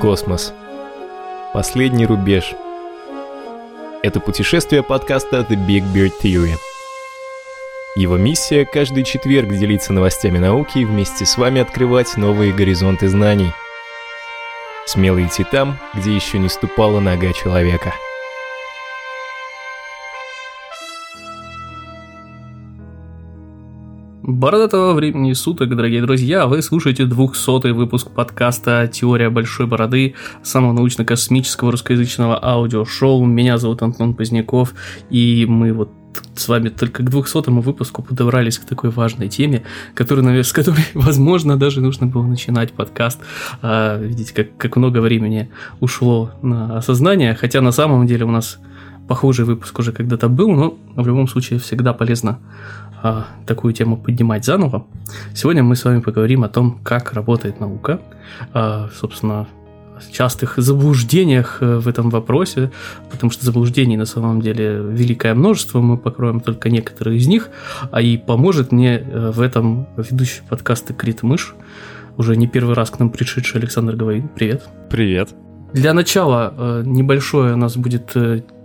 Космос. Последний рубеж. Это путешествие подкаста The Big Bird Theory. Его миссия – каждый четверг делиться новостями науки и вместе с вами открывать новые горизонты знаний. Смело идти там, где еще не ступала нога человека – Бородатого времени суток, дорогие друзья, вы слушаете 200 выпуск подкаста «Теория большой бороды», самого научно-космического русскоязычного аудиошоу. Меня зовут Антон Поздняков, и мы вот с вами только к 200 выпуску подобрались к такой важной теме, которую, наверное, с которой, возможно, даже нужно было начинать подкаст. А, видите, как, как много времени ушло на осознание, хотя на самом деле у нас похожий выпуск уже когда-то был, но в любом случае всегда полезно а, такую тему поднимать заново. Сегодня мы с вами поговорим о том, как работает наука, а, собственно, частых заблуждениях э, в этом вопросе, потому что заблуждений на самом деле великое множество, мы покроем только некоторые из них, а и поможет мне э, в этом ведущий подкаста Крит Мышь, уже не первый раз к нам пришедший Александр Говорин. Привет. Привет. Для начала э, небольшое у нас будет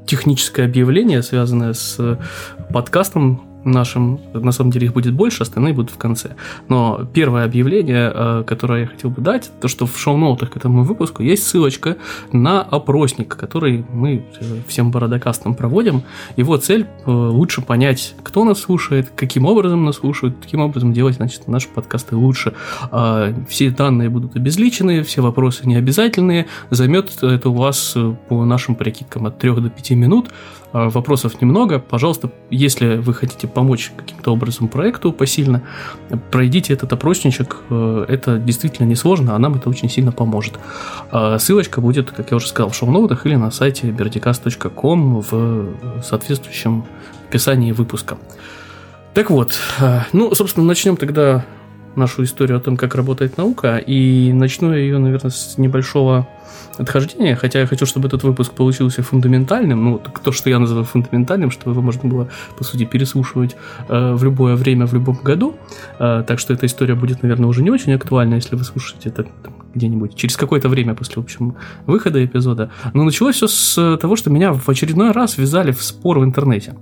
техническое объявление, связанное с подкастом нашим, на самом деле их будет больше, остальные будут в конце. Но первое объявление, э, которое я хотел бы дать, то что в шоу-ноутах к этому выпуску есть ссылочка на опросник, который мы э, всем бородокастам проводим. Его цель э, лучше понять, кто нас слушает, каким образом нас слушают, каким образом делать значит, наши подкасты лучше. А, все данные будут обезличены, все вопросы необязательные. Займет это у вас по нашим прикидкам от 3 до 5 минут. А, вопросов немного. Пожалуйста, если вы хотите помочь каким-то образом проекту посильно, пройдите этот опросничек. Э, это действительно несложно, а нам это очень сильно поможет. А, ссылочка будет, как я уже сказал, в шоу-ноутах или на сайте birdicast.com в соответствующем описании выпуска. Так вот, э, ну, собственно, начнем тогда нашу историю о том, как работает наука, и начну я ее, наверное, с небольшого отхождения, хотя я хочу, чтобы этот выпуск получился фундаментальным, ну, то, что я называю фундаментальным, чтобы его можно было, по сути, переслушивать э, в любое время, в любом году, э, так что эта история будет, наверное, уже не очень актуальна, если вы слушаете это где-нибудь через какое-то время после, в общем, выхода эпизода. Но началось все с того, что меня в очередной раз ввязали в спор в интернете.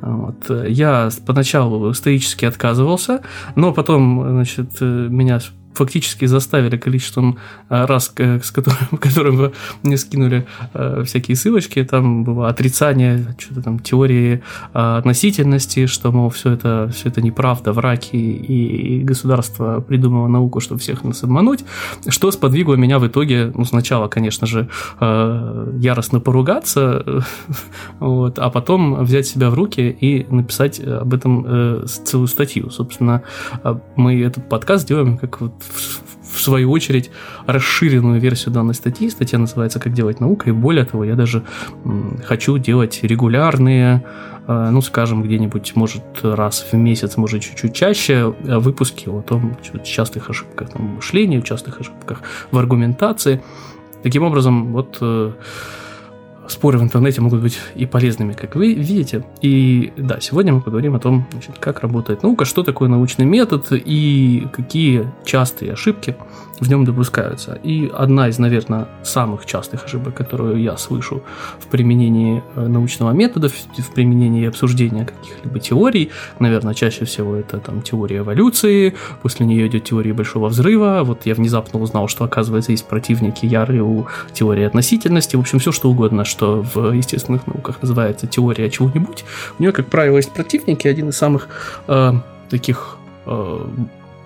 Вот. Я поначалу стоически отказывался, но потом, значит, меня фактически заставили количеством э, раз, с которым, которым мне скинули э, всякие ссылочки, там было отрицание что-то там теории э, относительности, что, мол, все это, все это неправда, враки, и, и государство придумало науку, чтобы всех нас обмануть, что сподвигло меня в итоге, ну, сначала, конечно же, яростно поругаться, вот, а потом взять себя в руки и написать об этом целую статью. Собственно, мы этот подкаст делаем как вот в, свою очередь, расширенную версию данной статьи. Статья называется «Как делать наука», и более того, я даже хочу делать регулярные, э, ну, скажем, где-нибудь, может, раз в месяц, может, чуть-чуть чаще, э, выпуски о том, частых ошибках там, мышления, частых ошибках в аргументации. Таким образом, вот э, споры в интернете могут быть и полезными, как вы видите. И да, сегодня мы поговорим о том, значит, как работает наука, что такое научный метод и какие частые ошибки в нем допускаются. И одна из, наверное, самых частых ошибок, которую я слышу в применении э, научного метода, в применении обсуждения каких-либо теорий, наверное, чаще всего это там теория эволюции, после нее идет теория большого взрыва, вот я внезапно узнал, что, оказывается, есть противники ярые у теории относительности, в общем, все что угодно, что в естественных науках называется теория чего-нибудь, у нее, как правило, есть противники, один из самых э, таких э,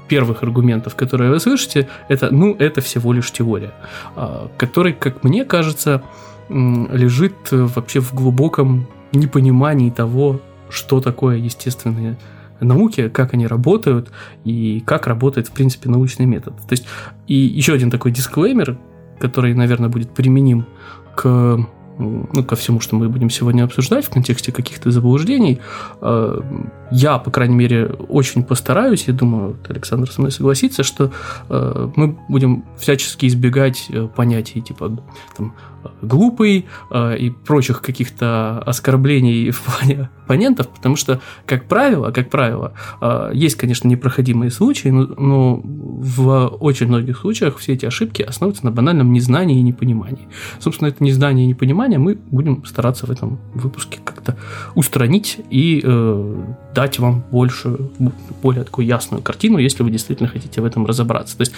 первых аргументов, которые вы слышите, это, ну, это всего лишь теория, а, который, как мне кажется, лежит вообще в глубоком непонимании того, что такое естественные науки, как они работают и как работает, в принципе, научный метод. То есть, и еще один такой дисклеймер, который, наверное, будет применим к ну, ко всему, что мы будем сегодня обсуждать в контексте каких-то заблуждений. Э, я, по крайней мере, очень постараюсь, я думаю, Александр со мной согласится, что э, мы будем всячески избегать э, понятий типа там, глупый и прочих каких-то оскорблений в плане оппонентов, потому что, как правило, как правило, есть, конечно, непроходимые случаи, но, но в очень многих случаях все эти ошибки основываются на банальном незнании и непонимании. Собственно, это незнание и непонимание мы будем стараться в этом выпуске как-то устранить и э, дать вам больше, более такую ясную картину, если вы действительно хотите в этом разобраться. То есть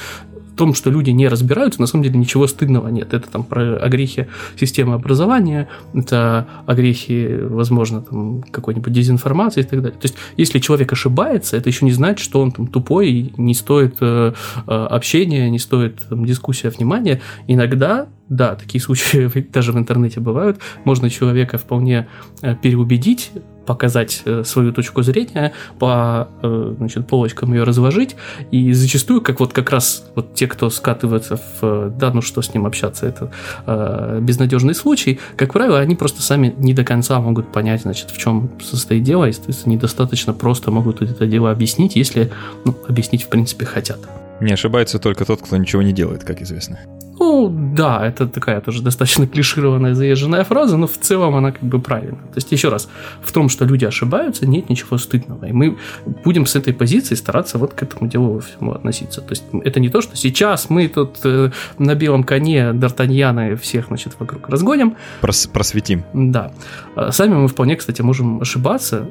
том, что люди не разбираются, на самом деле ничего стыдного нет. Это там про огрехи системы образования, это огрехи, возможно, там какой-нибудь дезинформации и так далее. То есть, если человек ошибается, это еще не значит, что он там тупой не стоит э, э общения, не стоит там, дискуссия, внимания. Иногда да, такие случаи даже в интернете бывают. Можно человека вполне э, переубедить, показать э, свою точку зрения, по э, значит, полочкам ее разложить. И зачастую, как вот как раз вот те, кто скатывается в да, ну что с ним общаться, это э, безнадежный случай, как правило, они просто сами не до конца могут понять, значит, в чем состоит дело, и, соответственно, недостаточно просто могут это дело объяснить, если ну, объяснить, в принципе, хотят. Не ошибается только тот, кто ничего не делает, как известно. Ну, да, это такая тоже достаточно клишированная, заезженная фраза, но в целом она как бы правильна. То есть, еще раз, в том, что люди ошибаются, нет ничего стыдного. И мы будем с этой позиции стараться вот к этому делу всему относиться. То есть, это не то, что сейчас мы тут э, на белом коне Д'Артаньяна всех, значит, вокруг разгоним. Прос просветим. Да. А сами мы вполне, кстати, можем ошибаться.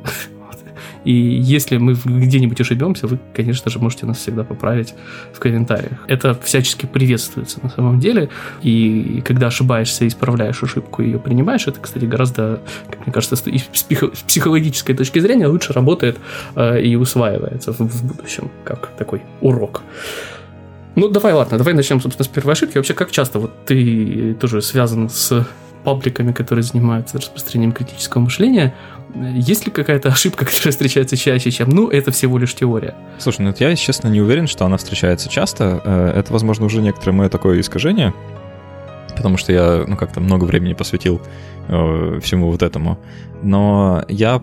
И если мы где-нибудь ошибемся, вы, конечно же, можете нас всегда поправить в комментариях. Это всячески приветствуется на самом деле. И когда ошибаешься исправляешь ошибку и ее принимаешь, это, кстати, гораздо, как мне кажется, с психологической точки зрения лучше работает э, и усваивается в, в будущем, как такой урок. Ну, давай, ладно, давай начнем, собственно, с первой ошибки. Вообще, как часто вот ты тоже связан с пабликами, которые занимаются распространением критического мышления, есть ли какая-то ошибка, которая встречается чаще, чем, ну, это всего лишь теория? Слушай, ну я, честно, не уверен, что она встречается часто. Э, это, возможно, уже некоторое мое такое искажение, потому что я, ну, как-то много времени посвятил э, всему вот этому. Но я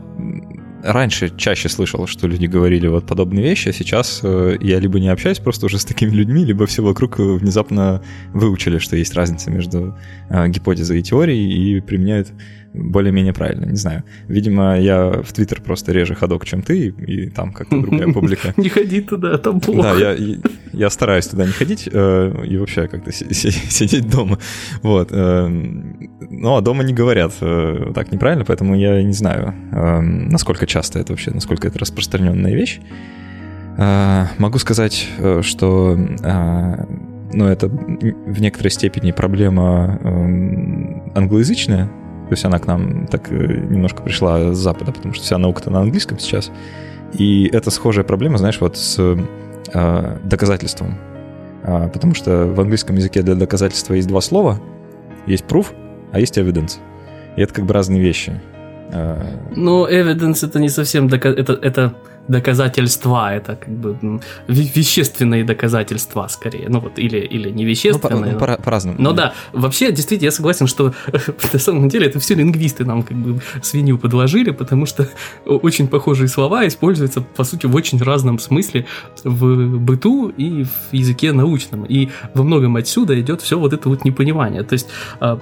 раньше чаще слышал, что люди говорили вот подобные вещи, а сейчас э, я либо не общаюсь просто уже с такими людьми, либо все вокруг внезапно выучили, что есть разница между э, гипотезой и теорией и применяют более-менее правильно, не знаю. Видимо, я в Твиттер просто реже ходок, чем ты, и там как-то другая публика. Не ходи туда, там плохо. Да, я, я стараюсь туда не ходить э, и вообще как-то сидеть дома. Вот. Э, но дома не говорят э, так неправильно, поэтому я не знаю, насколько часто это вообще, насколько это распространенная вещь. Могу сказать, что ну, это в некоторой степени проблема англоязычная, то есть она к нам так э, немножко пришла с Запада, потому что вся наука-то на английском сейчас. И это схожая проблема, знаешь, вот с э, доказательством. А, потому что в английском языке для доказательства есть два слова. Есть proof, а есть evidence. И это как бы разные вещи. А, ну, evidence это не совсем доказ... это, это доказательства, это как бы вещественные доказательства скорее, ну вот, или, или не вещественные. Ну, по, по-разному. Но да, вообще, действительно, я согласен, что на самом деле это все лингвисты нам как бы свинью подложили, потому что очень похожие слова используются, по сути, в очень разном смысле в быту и в языке научном. И во многом отсюда идет все вот это вот непонимание. То есть а,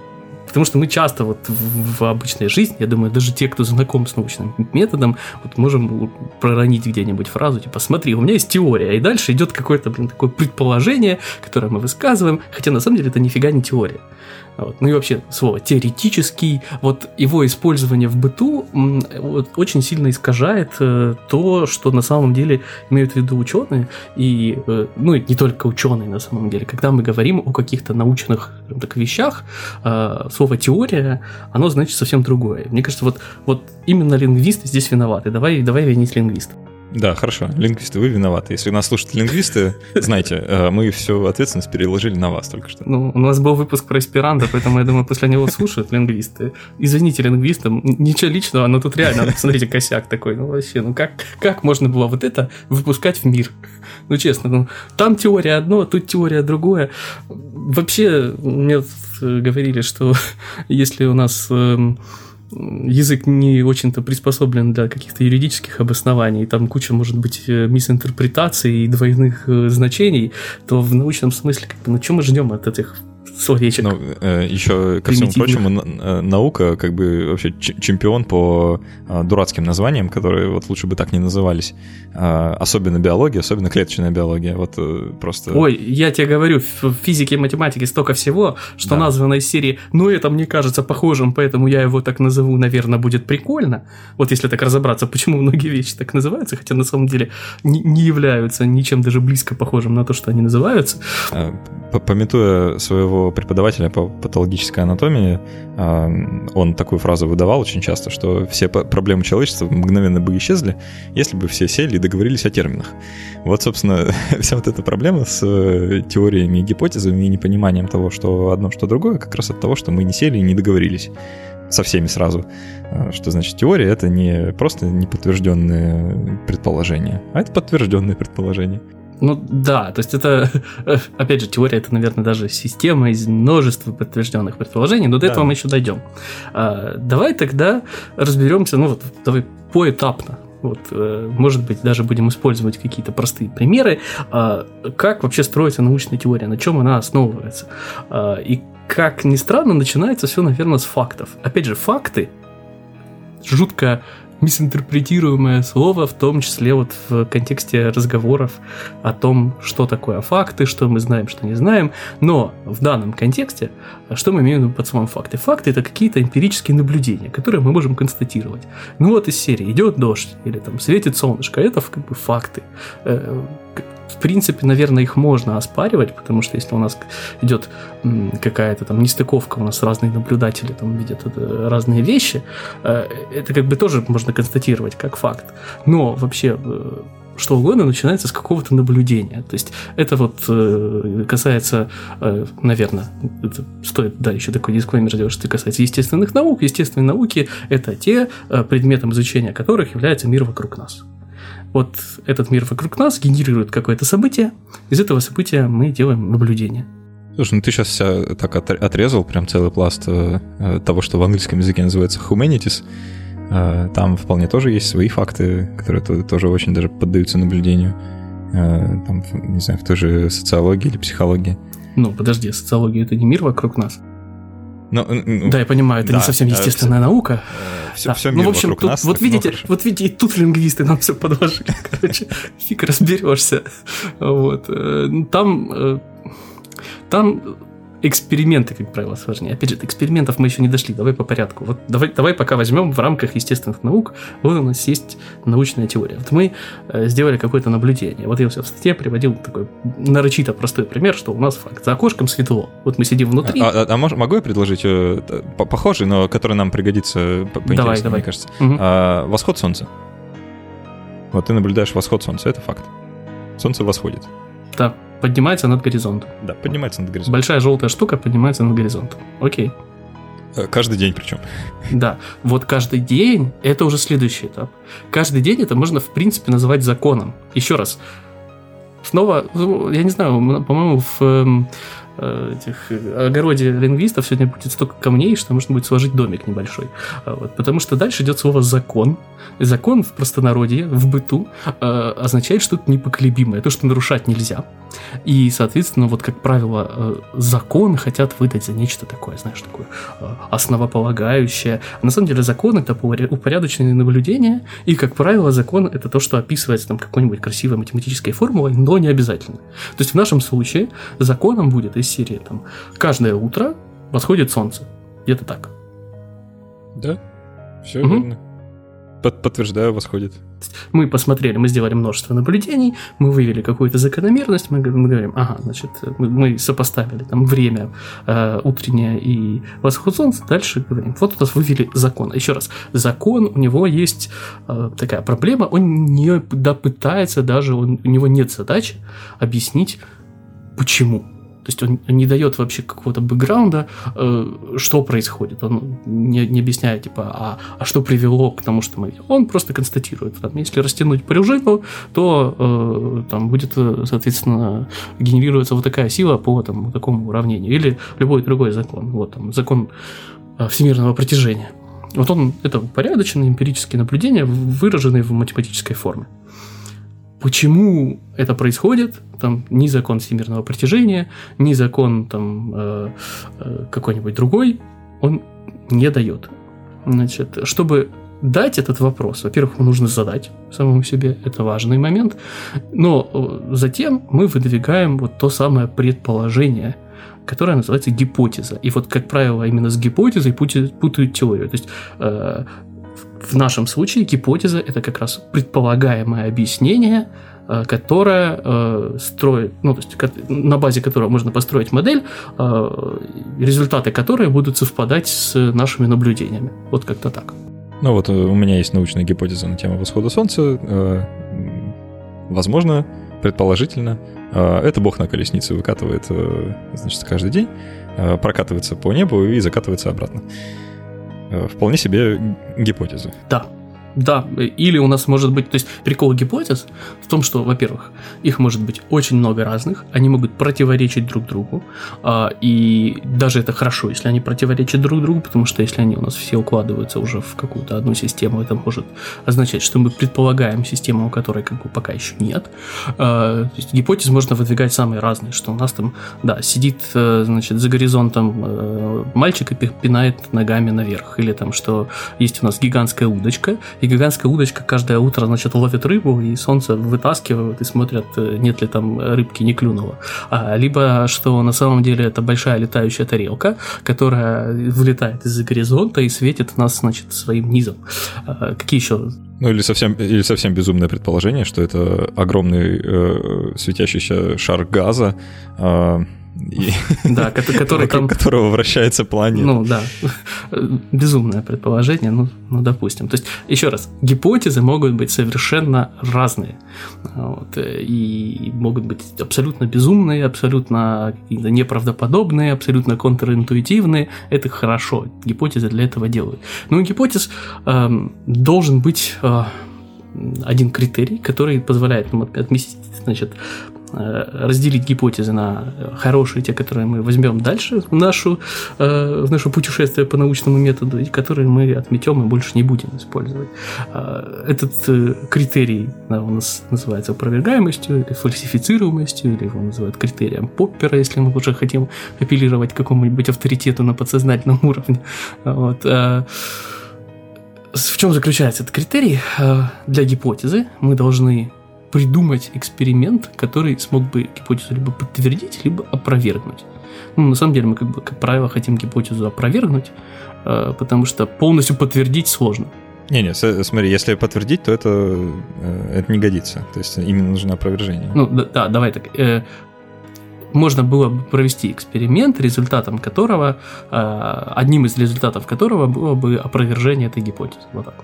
Потому что мы часто вот в, обычной жизни, я думаю, даже те, кто знаком с научным методом, вот можем проронить где-нибудь фразу, типа, смотри, у меня есть теория, и дальше идет какое-то, блин, такое предположение, которое мы высказываем, хотя на самом деле это нифига не теория. Вот. Ну и вообще слово теоретический, вот его использование в быту вот, очень сильно искажает э, то, что на самом деле имеют в виду ученые, и, э, ну и не только ученые на самом деле. Когда мы говорим о каких-то научных так, вещах, э, слово теория, оно значит совсем другое. Мне кажется, вот, вот именно лингвисты здесь виноваты. Давай, давай винить лингвистов. Да, хорошо. Лингвисты, вы виноваты. Если нас слушают лингвисты, знайте, э, мы всю ответственность переложили на вас только что. Ну, у нас был выпуск про эсперанто, поэтому я думаю, после него слушают лингвисты. Извините лингвистам, ничего личного, но тут реально, смотрите, косяк такой. Ну, вообще, ну как, как можно было вот это выпускать в мир? Ну, честно, ну, там теория одно, тут теория другое. Вообще, мне говорили, что если у нас эм, язык не очень-то приспособлен для каких-то юридических обоснований, там куча, может быть, э, мисинтерпретаций и двойных э, значений, то в научном смысле, как бы, ну, что мы ждем от этих словечек. Ну, э, еще, ко всему прочему, э, наука как бы вообще чемпион по э, дурацким названиям, которые вот лучше бы так не назывались. Э, особенно биология, особенно клеточная биология. Вот э, просто... Ой, я тебе говорю, в физике и математике столько всего, что да. названо из серии «Ну, это мне кажется похожим, поэтому я его так назову, наверное, будет прикольно». Вот если так разобраться, почему многие вещи так называются, хотя на самом деле не, не являются ничем даже близко похожим на то, что они называются. Э, пометуя своего преподавателя по патологической анатомии, а, он такую фразу выдавал очень часто, что все проблемы человечества мгновенно бы исчезли, если бы все сели и договорились о терминах. Вот, собственно, вся вот эта проблема с э, теориями и гипотезами и непониманием того, что одно, что другое, как раз от того, что мы не сели и не договорились со всеми сразу. А, что значит теория? Это не просто неподтвержденные предположения, а это подтвержденные предположения. Ну да, то есть это, опять же, теория это, наверное, даже система из множества подтвержденных предположений, но до да. этого мы еще дойдем. А, давай тогда разберемся, ну вот, давай поэтапно. Вот, э, может быть, даже будем использовать какие-то простые примеры, а, как вообще строится научная теория, на чем она основывается. А, и как ни странно, начинается все, наверное, с фактов. Опять же, факты жутко мисинтерпретируемое слово, в том числе вот в контексте разговоров о том, что такое факты, что мы знаем, что не знаем. Но в данном контексте, что мы имеем под словом факты? Факты это какие-то эмпирические наблюдения, которые мы можем констатировать. Ну вот из серии идет дождь или там светит солнышко, это как бы факты э, в принципе, наверное, их можно оспаривать, потому что если у нас идет какая-то там нестыковка, у нас разные наблюдатели там видят разные вещи, э, это как бы тоже можно констатировать как факт. Но вообще э, что угодно начинается с какого-то наблюдения. То есть это вот э, касается, наверное, это стоит, да, еще такой дисклеймер сделать, что это касается естественных наук. Естественные науки – это те, предметом изучения которых является мир вокруг нас вот этот мир вокруг нас генерирует какое-то событие, из этого события мы делаем наблюдение. Слушай, ну ты сейчас вся так отрезал прям целый пласт э, э, того, что в английском языке называется humanities. Э, там вполне тоже есть свои факты, которые тоже очень даже поддаются наблюдению. Там, не знаю, в той же социологии или психологии. Ну, подожди, социология это не мир вокруг нас. Но, ну, ну, да, я понимаю, это да, не совсем естественная все, наука. Все, да. все ну, в общем, тут, нас, вот видите, ну, вот видите, и тут лингвисты нам все подложили. Короче, фиг разберешься. Вот. Э, там, э, там эксперименты, как правило, сложнее. Опять же, экспериментов мы еще не дошли. Давай по порядку. Вот давай, давай пока возьмем в рамках естественных наук. Вот у нас есть научная теория. Вот мы э, сделали какое-то наблюдение. Вот я все в статье приводил такой нарочито простой пример, что у нас факт. За окошком светло. Вот мы сидим внутри. А, а, а мож, могу я предложить э, похожий, но который нам пригодится давай, давай. мне кажется? Угу. А, восход солнца. Вот ты наблюдаешь восход солнца, это факт. Солнце восходит. Да поднимается над горизонтом. Да, поднимается над горизонтом. Большая желтая штука поднимается над горизонтом. Окей. Э, каждый день причем. Да, вот каждый день это уже следующий этап. Каждый день это можно, в принципе, называть законом. Еще раз. Снова, ну, я не знаю, по-моему, в эм, этих э, огороде лингвистов сегодня будет столько камней, что можно будет сложить домик небольшой. А вот, потому что дальше идет слово закон. закон в простонародье, в быту, э, означает что-то непоколебимое, то, что нарушать нельзя. И, соответственно, вот, как правило, э, закон хотят выдать за нечто такое, знаешь, такое э, основополагающее. А на самом деле закон — это упорядоченное наблюдение, и, как правило, закон — это то, что описывается там какой-нибудь красивой математической формулой, но не обязательно. То есть в нашем случае законом будет из серии там «каждое утро восходит солнце». Где-то так. Да, все угу. верно. Под, подтверждаю, восходит. Мы посмотрели, мы сделали множество наблюдений, мы вывели какую-то закономерность, мы, мы говорим, ага, значит, мы, мы сопоставили там время э, утреннее и восход солнца, дальше говорим, вот у нас вывели закон. Еще раз, закон, у него есть э, такая проблема, он не да, пытается даже, он, у него нет задачи объяснить, почему. То есть он не дает вообще какого-то бэкграунда, э, что происходит. Он не, не объясняет, типа, а, а что привело к тому, что мы... Он просто констатирует. Там, если растянуть пружину, то э, там будет, соответственно, генерироваться вот такая сила по там, такому уравнению. Или любой другой закон. Вот там закон э, всемирного притяжения. Вот он, это упорядоченные эмпирические наблюдения, выраженные в математической форме. Почему это происходит? Там ни закон всемирного притяжения, ни закон там э, э, какой-нибудь другой, он не дает. Значит, чтобы дать этот вопрос, во-первых, нужно задать самому себе, это важный момент, но э, затем мы выдвигаем вот то самое предположение, которое называется гипотеза. И вот, как правило, именно с гипотезой путают теорию. То есть э, в нашем случае гипотеза это как раз предполагаемое объяснение, э, которое э, строит, ну, то есть на базе которого можно построить модель, э, результаты которой будут совпадать с нашими наблюдениями. Вот как-то так. Ну вот у меня есть научная гипотеза на тему восхода Солнца. Возможно, предположительно, это Бог на колеснице выкатывает, значит, каждый день, прокатывается по небу и закатывается обратно. Э, вполне себе гипотезы. Да, да, или у нас может быть, то есть прикол гипотез в том, что, во-первых, их может быть очень много разных, они могут противоречить друг другу, а, и даже это хорошо, если они противоречат друг другу, потому что если они у нас все укладываются уже в какую-то одну систему, это может означать, что мы предполагаем систему, у которой как бы пока еще нет. А, то есть гипотез можно выдвигать самые разные, что у нас там, да, сидит, э, значит, за горизонтом э, мальчик и пинает ногами наверх, или там, что есть у нас гигантская удочка, и гигантская удочка каждое утро, значит, ловит рыбу, и солнце вытаскивают и смотрят, э, нет ли там рыбки не клюнуло. А, либо, что на самом деле это большая летающая тарелка, которая вылетает из-за горизонта и светит нас, значит, своим низом. А, какие еще ну или совсем, или совсем безумное предположение, что это огромный э, светящийся шар газа, э, да, который там... которого вращается планета. Ну да, безумное предположение, ну, ну допустим. То есть, еще раз, гипотезы могут быть совершенно разные. Вот, и могут быть абсолютно безумные, абсолютно неправдоподобные, абсолютно контринтуитивные. Это хорошо, гипотезы для этого делают. Но у гипотез э, должен быть... Э, один критерий, который позволяет нам отместить, значит, Э, разделить гипотезы на хорошие, те, которые мы возьмем дальше в, нашу, э, в наше путешествие по научному методу, и которые мы отметем и больше не будем использовать. Э, этот критерий у нас называется опровергаемостью или фальсифицируемостью, или его называют критерием Поппера, если мы уже хотим апеллировать к какому-нибудь авторитету на подсознательном уровне. Вот. В чем заключается этот критерий? Для гипотезы мы должны придумать эксперимент, который смог бы гипотезу либо подтвердить, либо опровергнуть. Ну, на самом деле мы, как бы, как правило, хотим гипотезу опровергнуть, э, потому что полностью подтвердить сложно. Не-не, смотри, если подтвердить, то это, э, это не годится. То есть именно нужно опровержение. Ну, да, да давай так. Э, можно было бы провести эксперимент, результатом которого, одним из результатов которого было бы опровержение этой гипотезы. Вот так.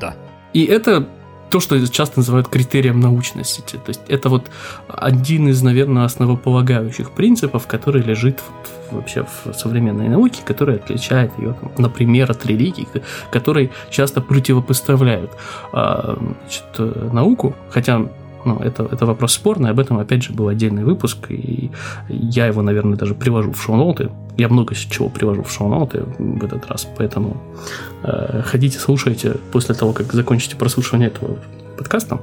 Да. И это то, что часто называют критерием научности. То есть это вот один из, наверное, основополагающих принципов, который лежит вообще в современной науке, который отличает ее, там, например, от религии, который часто противопоставляют а, значит, науку, хотя ну, это, это вопрос спорный, об этом, опять же, был отдельный выпуск, и я его, наверное, даже привожу в шоу-ноуты. Я много чего привожу в шоу-ноуты в этот раз, поэтому э, ходите, слушайте после того, как закончите прослушивание этого подкаста.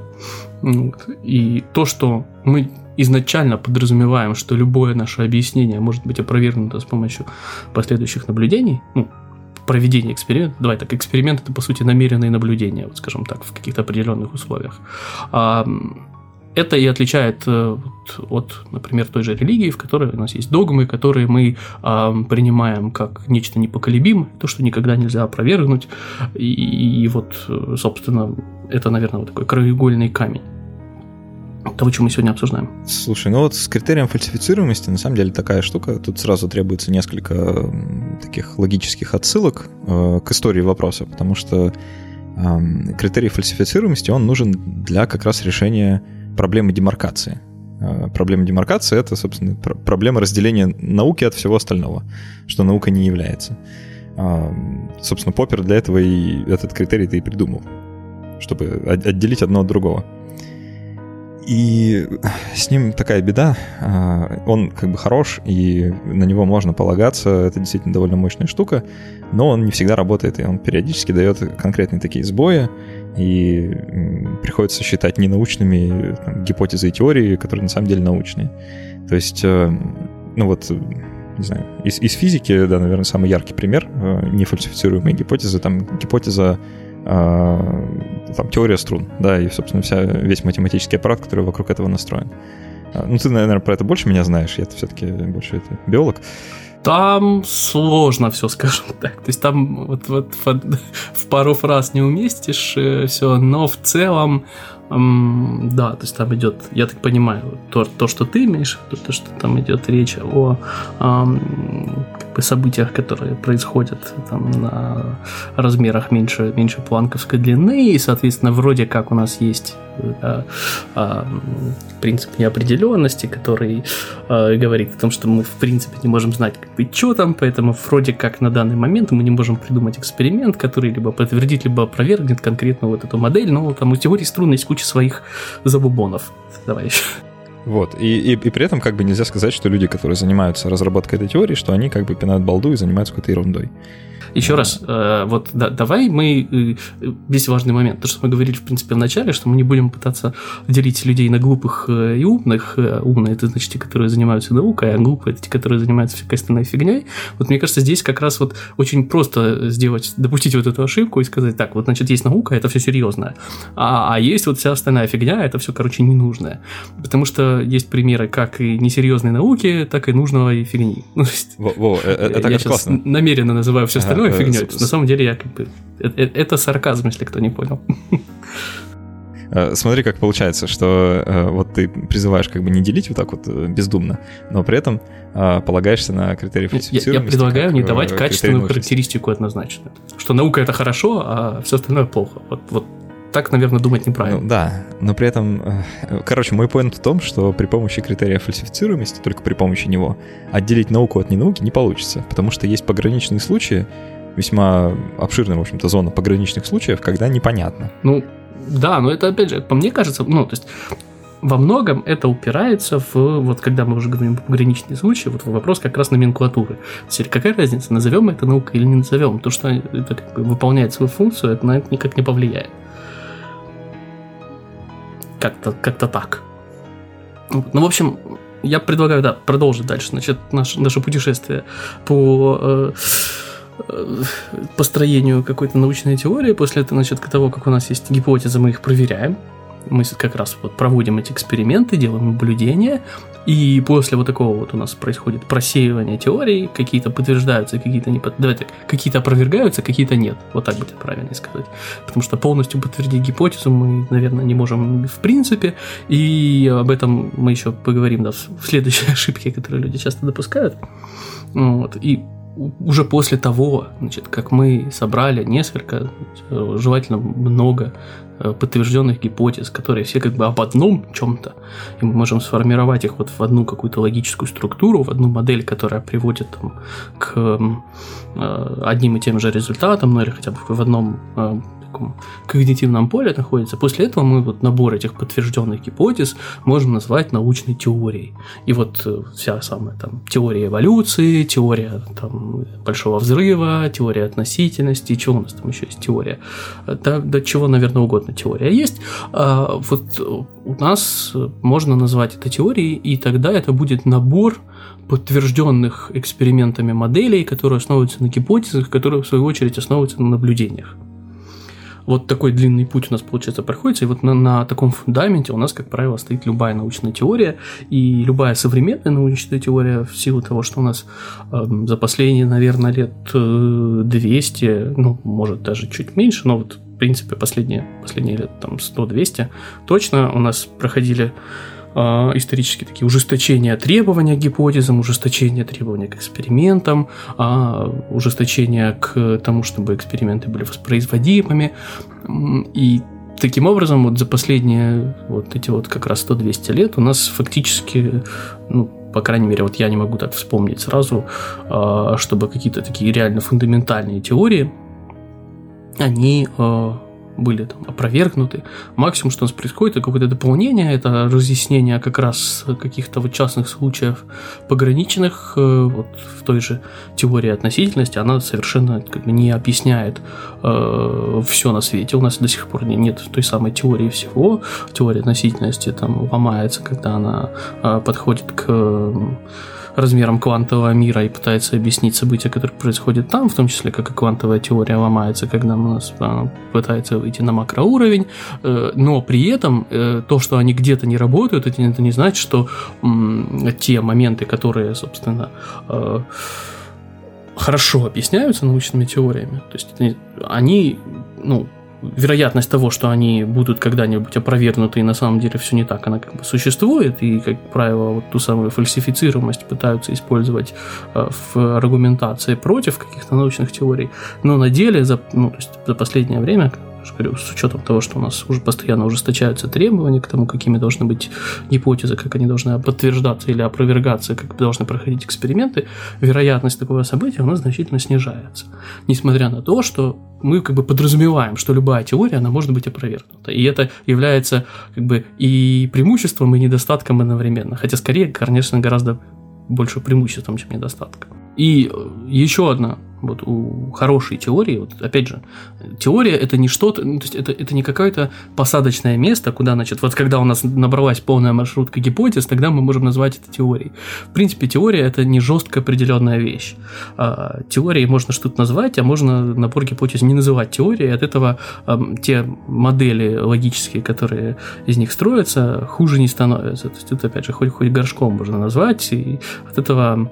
И то, что мы изначально подразумеваем, что любое наше объяснение может быть опровергнуто с помощью последующих наблюдений, ну, проведение эксперимента, давай так, эксперимент это по сути намеренные наблюдения, вот скажем так, в каких-то определенных условиях. А, это и отличает э, от, например, той же религии, в которой у нас есть догмы, которые мы э, принимаем как нечто непоколебимое, то, что никогда нельзя опровергнуть. И, и вот, собственно, это, наверное, вот такой краеугольный камень того, что мы сегодня обсуждаем. Слушай, ну вот с критерием фальсифицируемости на самом деле такая штука. Тут сразу требуется несколько таких логических отсылок э, к истории вопроса, потому что э, критерий фальсифицируемости, он нужен для как раз решения проблемы демаркации. Э, проблема демаркации — это, собственно, пр- проблема разделения науки от всего остального, что наука не является. Э, собственно, Поппер для этого и этот критерий-то и придумал, чтобы отделить одно от другого. И с ним такая беда. А, он как бы хорош, и на него можно полагаться. Это действительно довольно мощная штука, но он не всегда работает, и он периодически дает конкретные такие сбои, и приходится считать ненаучными там, гипотезы и теории, которые на самом деле научные. То есть, э, ну вот, не знаю, из, из физики, да, наверное, самый яркий пример э, нефальсифицируемой гипотезы, там гипотеза а, там, теория струн, да, и, собственно, вся, весь математический аппарат, который вокруг этого настроен. А, ну, ты, наверное, про это больше меня знаешь, я все-таки больше это биолог. Там сложно все, скажем так. То есть там вот, вот в пару фраз не уместишь э, все, но в целом да, то есть там идет, я так понимаю, то, то что ты имеешь, то, что там идет речь о как бы событиях, которые происходят там, на размерах меньше, меньше планковской длины, и, соответственно, вроде как у нас есть да, а, принцип неопределенности, который а, говорит о том, что мы в принципе не можем знать, как бы, что там, поэтому вроде как на данный момент мы не можем придумать эксперимент, который либо подтвердит, либо опровергнет конкретно вот эту модель, но там у теории струн есть куча своих забубонов. Давай еще. Вот, и, и, и при этом как бы нельзя сказать, что люди, которые занимаются разработкой этой теории, что они как бы пинают балду и занимаются какой-то ерундой. Еще раз, э, вот да, давай мы, э, весь важный момент, то, что мы говорили, в принципе, в начале, что мы не будем пытаться делить людей на глупых э, и умных. Умные – это, значит, те, которые занимаются наукой, а глупые – это те, которые занимаются всякой остальной фигней. Вот мне кажется, здесь как раз вот очень просто сделать, допустить вот эту ошибку и сказать, так, вот, значит, есть наука, это все серьезное, а, а есть вот вся остальная фигня, это все, короче, ненужное. Потому что есть примеры как и несерьезной науки, так и нужного и фигни. Ну, во, во, это я сейчас классно. намеренно называю все остальное остальное фигней. На самом деле я как бы... Это сарказм, если кто не понял. Э, смотри, как получается, что э, вот ты призываешь как бы не делить вот так вот э, бездумно, но при этом полагаешься на критерии фальсифицированности. Я, я предлагаю не давать качественную характеристику однозначно. Что наука это хорошо, а все остальное плохо. Вот, вот так, наверное, думать неправильно. Ну, да, но при этом, короче, мой поинт в том, что при помощи критерия фальсифицируемости, только при помощи него, отделить науку от ненауки не получится, потому что есть пограничные случаи, весьма обширная, в общем-то, зона пограничных случаев, когда непонятно. Ну, да, но это, опять же, по мне кажется, ну, то есть во многом это упирается в, вот когда мы уже говорим про пограничные случаи, вот вопрос как раз номенклатуры. То какая разница, назовем это наукой или не назовем? То, что это как бы выполняет свою функцию, это на это никак не повлияет. Как-то как так. Ну, в общем, я предлагаю, да, продолжить дальше, значит, наше, наше путешествие по э, Э, построению какой-то научной теории, после этого, значит, того, как у нас есть гипотезы, мы их проверяем, мы как раз вот проводим эти эксперименты, делаем наблюдения, и после вот такого вот у нас происходит просеивание теорий, какие-то подтверждаются, какие-то не под... Давайте, какие-то опровергаются, какие-то нет. Вот так будет правильно сказать. Потому что полностью подтвердить гипотезу мы, наверное, не можем в принципе, и об этом мы еще поговорим да, в следующей ошибке, которые люди часто допускают. Вот. И уже после того, значит, как мы собрали несколько, желательно много э, подтвержденных гипотез, которые все как бы об одном чем-то, и мы можем сформировать их вот в одну какую-то логическую структуру, в одну модель, которая приводит там, к э, одним и тем же результатам, ну или хотя бы в одном э, таком когнитивном поле находится. После этого мы вот набор этих подтвержденных гипотез можем назвать научной теорией. И вот э, вся самая там теория эволюции, теория там большого взрыва, теория относительности, чего у нас там еще есть теория, да, до чего, наверное, угодно теория есть. А вот у нас можно назвать это теорией, и тогда это будет набор подтвержденных экспериментами моделей, которые основываются на гипотезах, которые в свою очередь основываются на наблюдениях вот такой длинный путь у нас, получается, проходится, и вот на, на таком фундаменте у нас, как правило, стоит любая научная теория, и любая современная научная теория в силу того, что у нас э, за последние, наверное, лет 200, ну, может, даже чуть меньше, но вот принципе, последние, последние лет там 100-200 точно у нас проходили э, исторические такие ужесточения требования к гипотезам, ужесточения требования к экспериментам, э, ужесточения к тому, чтобы эксперименты были воспроизводимыми. И таким образом, вот за последние вот эти вот как раз 100-200 лет у нас фактически, ну, по крайней мере, вот я не могу так вспомнить сразу, а, чтобы какие-то такие реально фундаментальные теории, они а, были там опровергнуты. Максимум, что у нас происходит, это какое-то дополнение, это разъяснение как раз каких-то вот частных случаев пограничных э, вот в той же теории относительности, она совершенно как бы не объясняет э, все на свете. У нас до сих пор нет той самой теории всего. Теория относительности там ломается, когда она э, подходит к э, размером квантового мира и пытается объяснить события, которые происходят там, в том числе как и квантовая теория ломается, когда у нас пытается выйти на макроуровень, э, но при этом э, то, что они где-то не работают, это не значит, что те моменты, которые, собственно, э, хорошо объясняются научными теориями, то есть они, ну, вероятность того, что они будут когда-нибудь опровергнуты, и на самом деле все не так, она как бы существует, и, как правило, вот ту самую фальсифицируемость пытаются использовать э, в аргументации против каких-то научных теорий, но на деле за, ну, то есть за последнее время говорю, с учетом того, что у нас уже постоянно ужесточаются требования к тому, какими должны быть гипотезы, как они должны подтверждаться или опровергаться, как должны проходить эксперименты, вероятность такого события у нас значительно снижается. Несмотря на то, что мы как бы подразумеваем, что любая теория, она может быть опровергнута. И это является как бы и преимуществом, и недостатком одновременно. Хотя скорее, конечно, гораздо больше преимуществом, чем недостатком. И еще одна вот у хорошей теории, вот опять же, теория это не что-то, ну, то есть это, это не какое-то посадочное место, куда, значит, вот когда у нас набралась полная маршрутка гипотез, тогда мы можем назвать это теорией. В принципе, теория это не жестко определенная вещь. А, теорией можно что-то назвать, а можно набор гипотез не называть теорией, от этого а, те модели логические, которые из них строятся, хуже не становятся. То есть тут, опять же, хоть, хоть горшком можно назвать, и от этого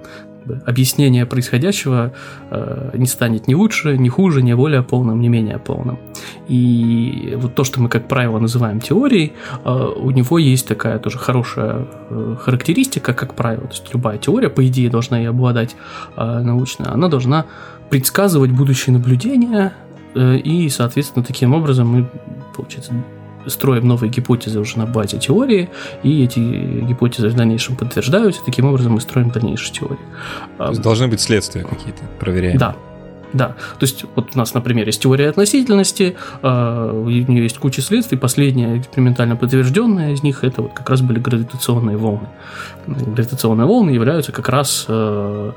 объяснение происходящего э, не станет ни лучше, ни хуже, ни более полным, ни менее полным. И вот то, что мы, как правило, называем теорией, э, у него есть такая тоже хорошая э, характеристика, как правило. То есть любая теория, по идее, должна и обладать э, научно. Она должна предсказывать будущие наблюдения, э, и, соответственно, таким образом мы, получается, строим новые гипотезы уже на базе теории, и эти гипотезы в дальнейшем подтверждаются, таким образом мы строим дальнейшие теории. То есть должны быть следствия какие-то, проверяем. Да, да, то есть вот у нас, например, есть теория относительности, э, у нее есть куча следствий, последняя экспериментально подтвержденная из них это вот как раз были гравитационные волны. Гравитационные волны являются как раз э,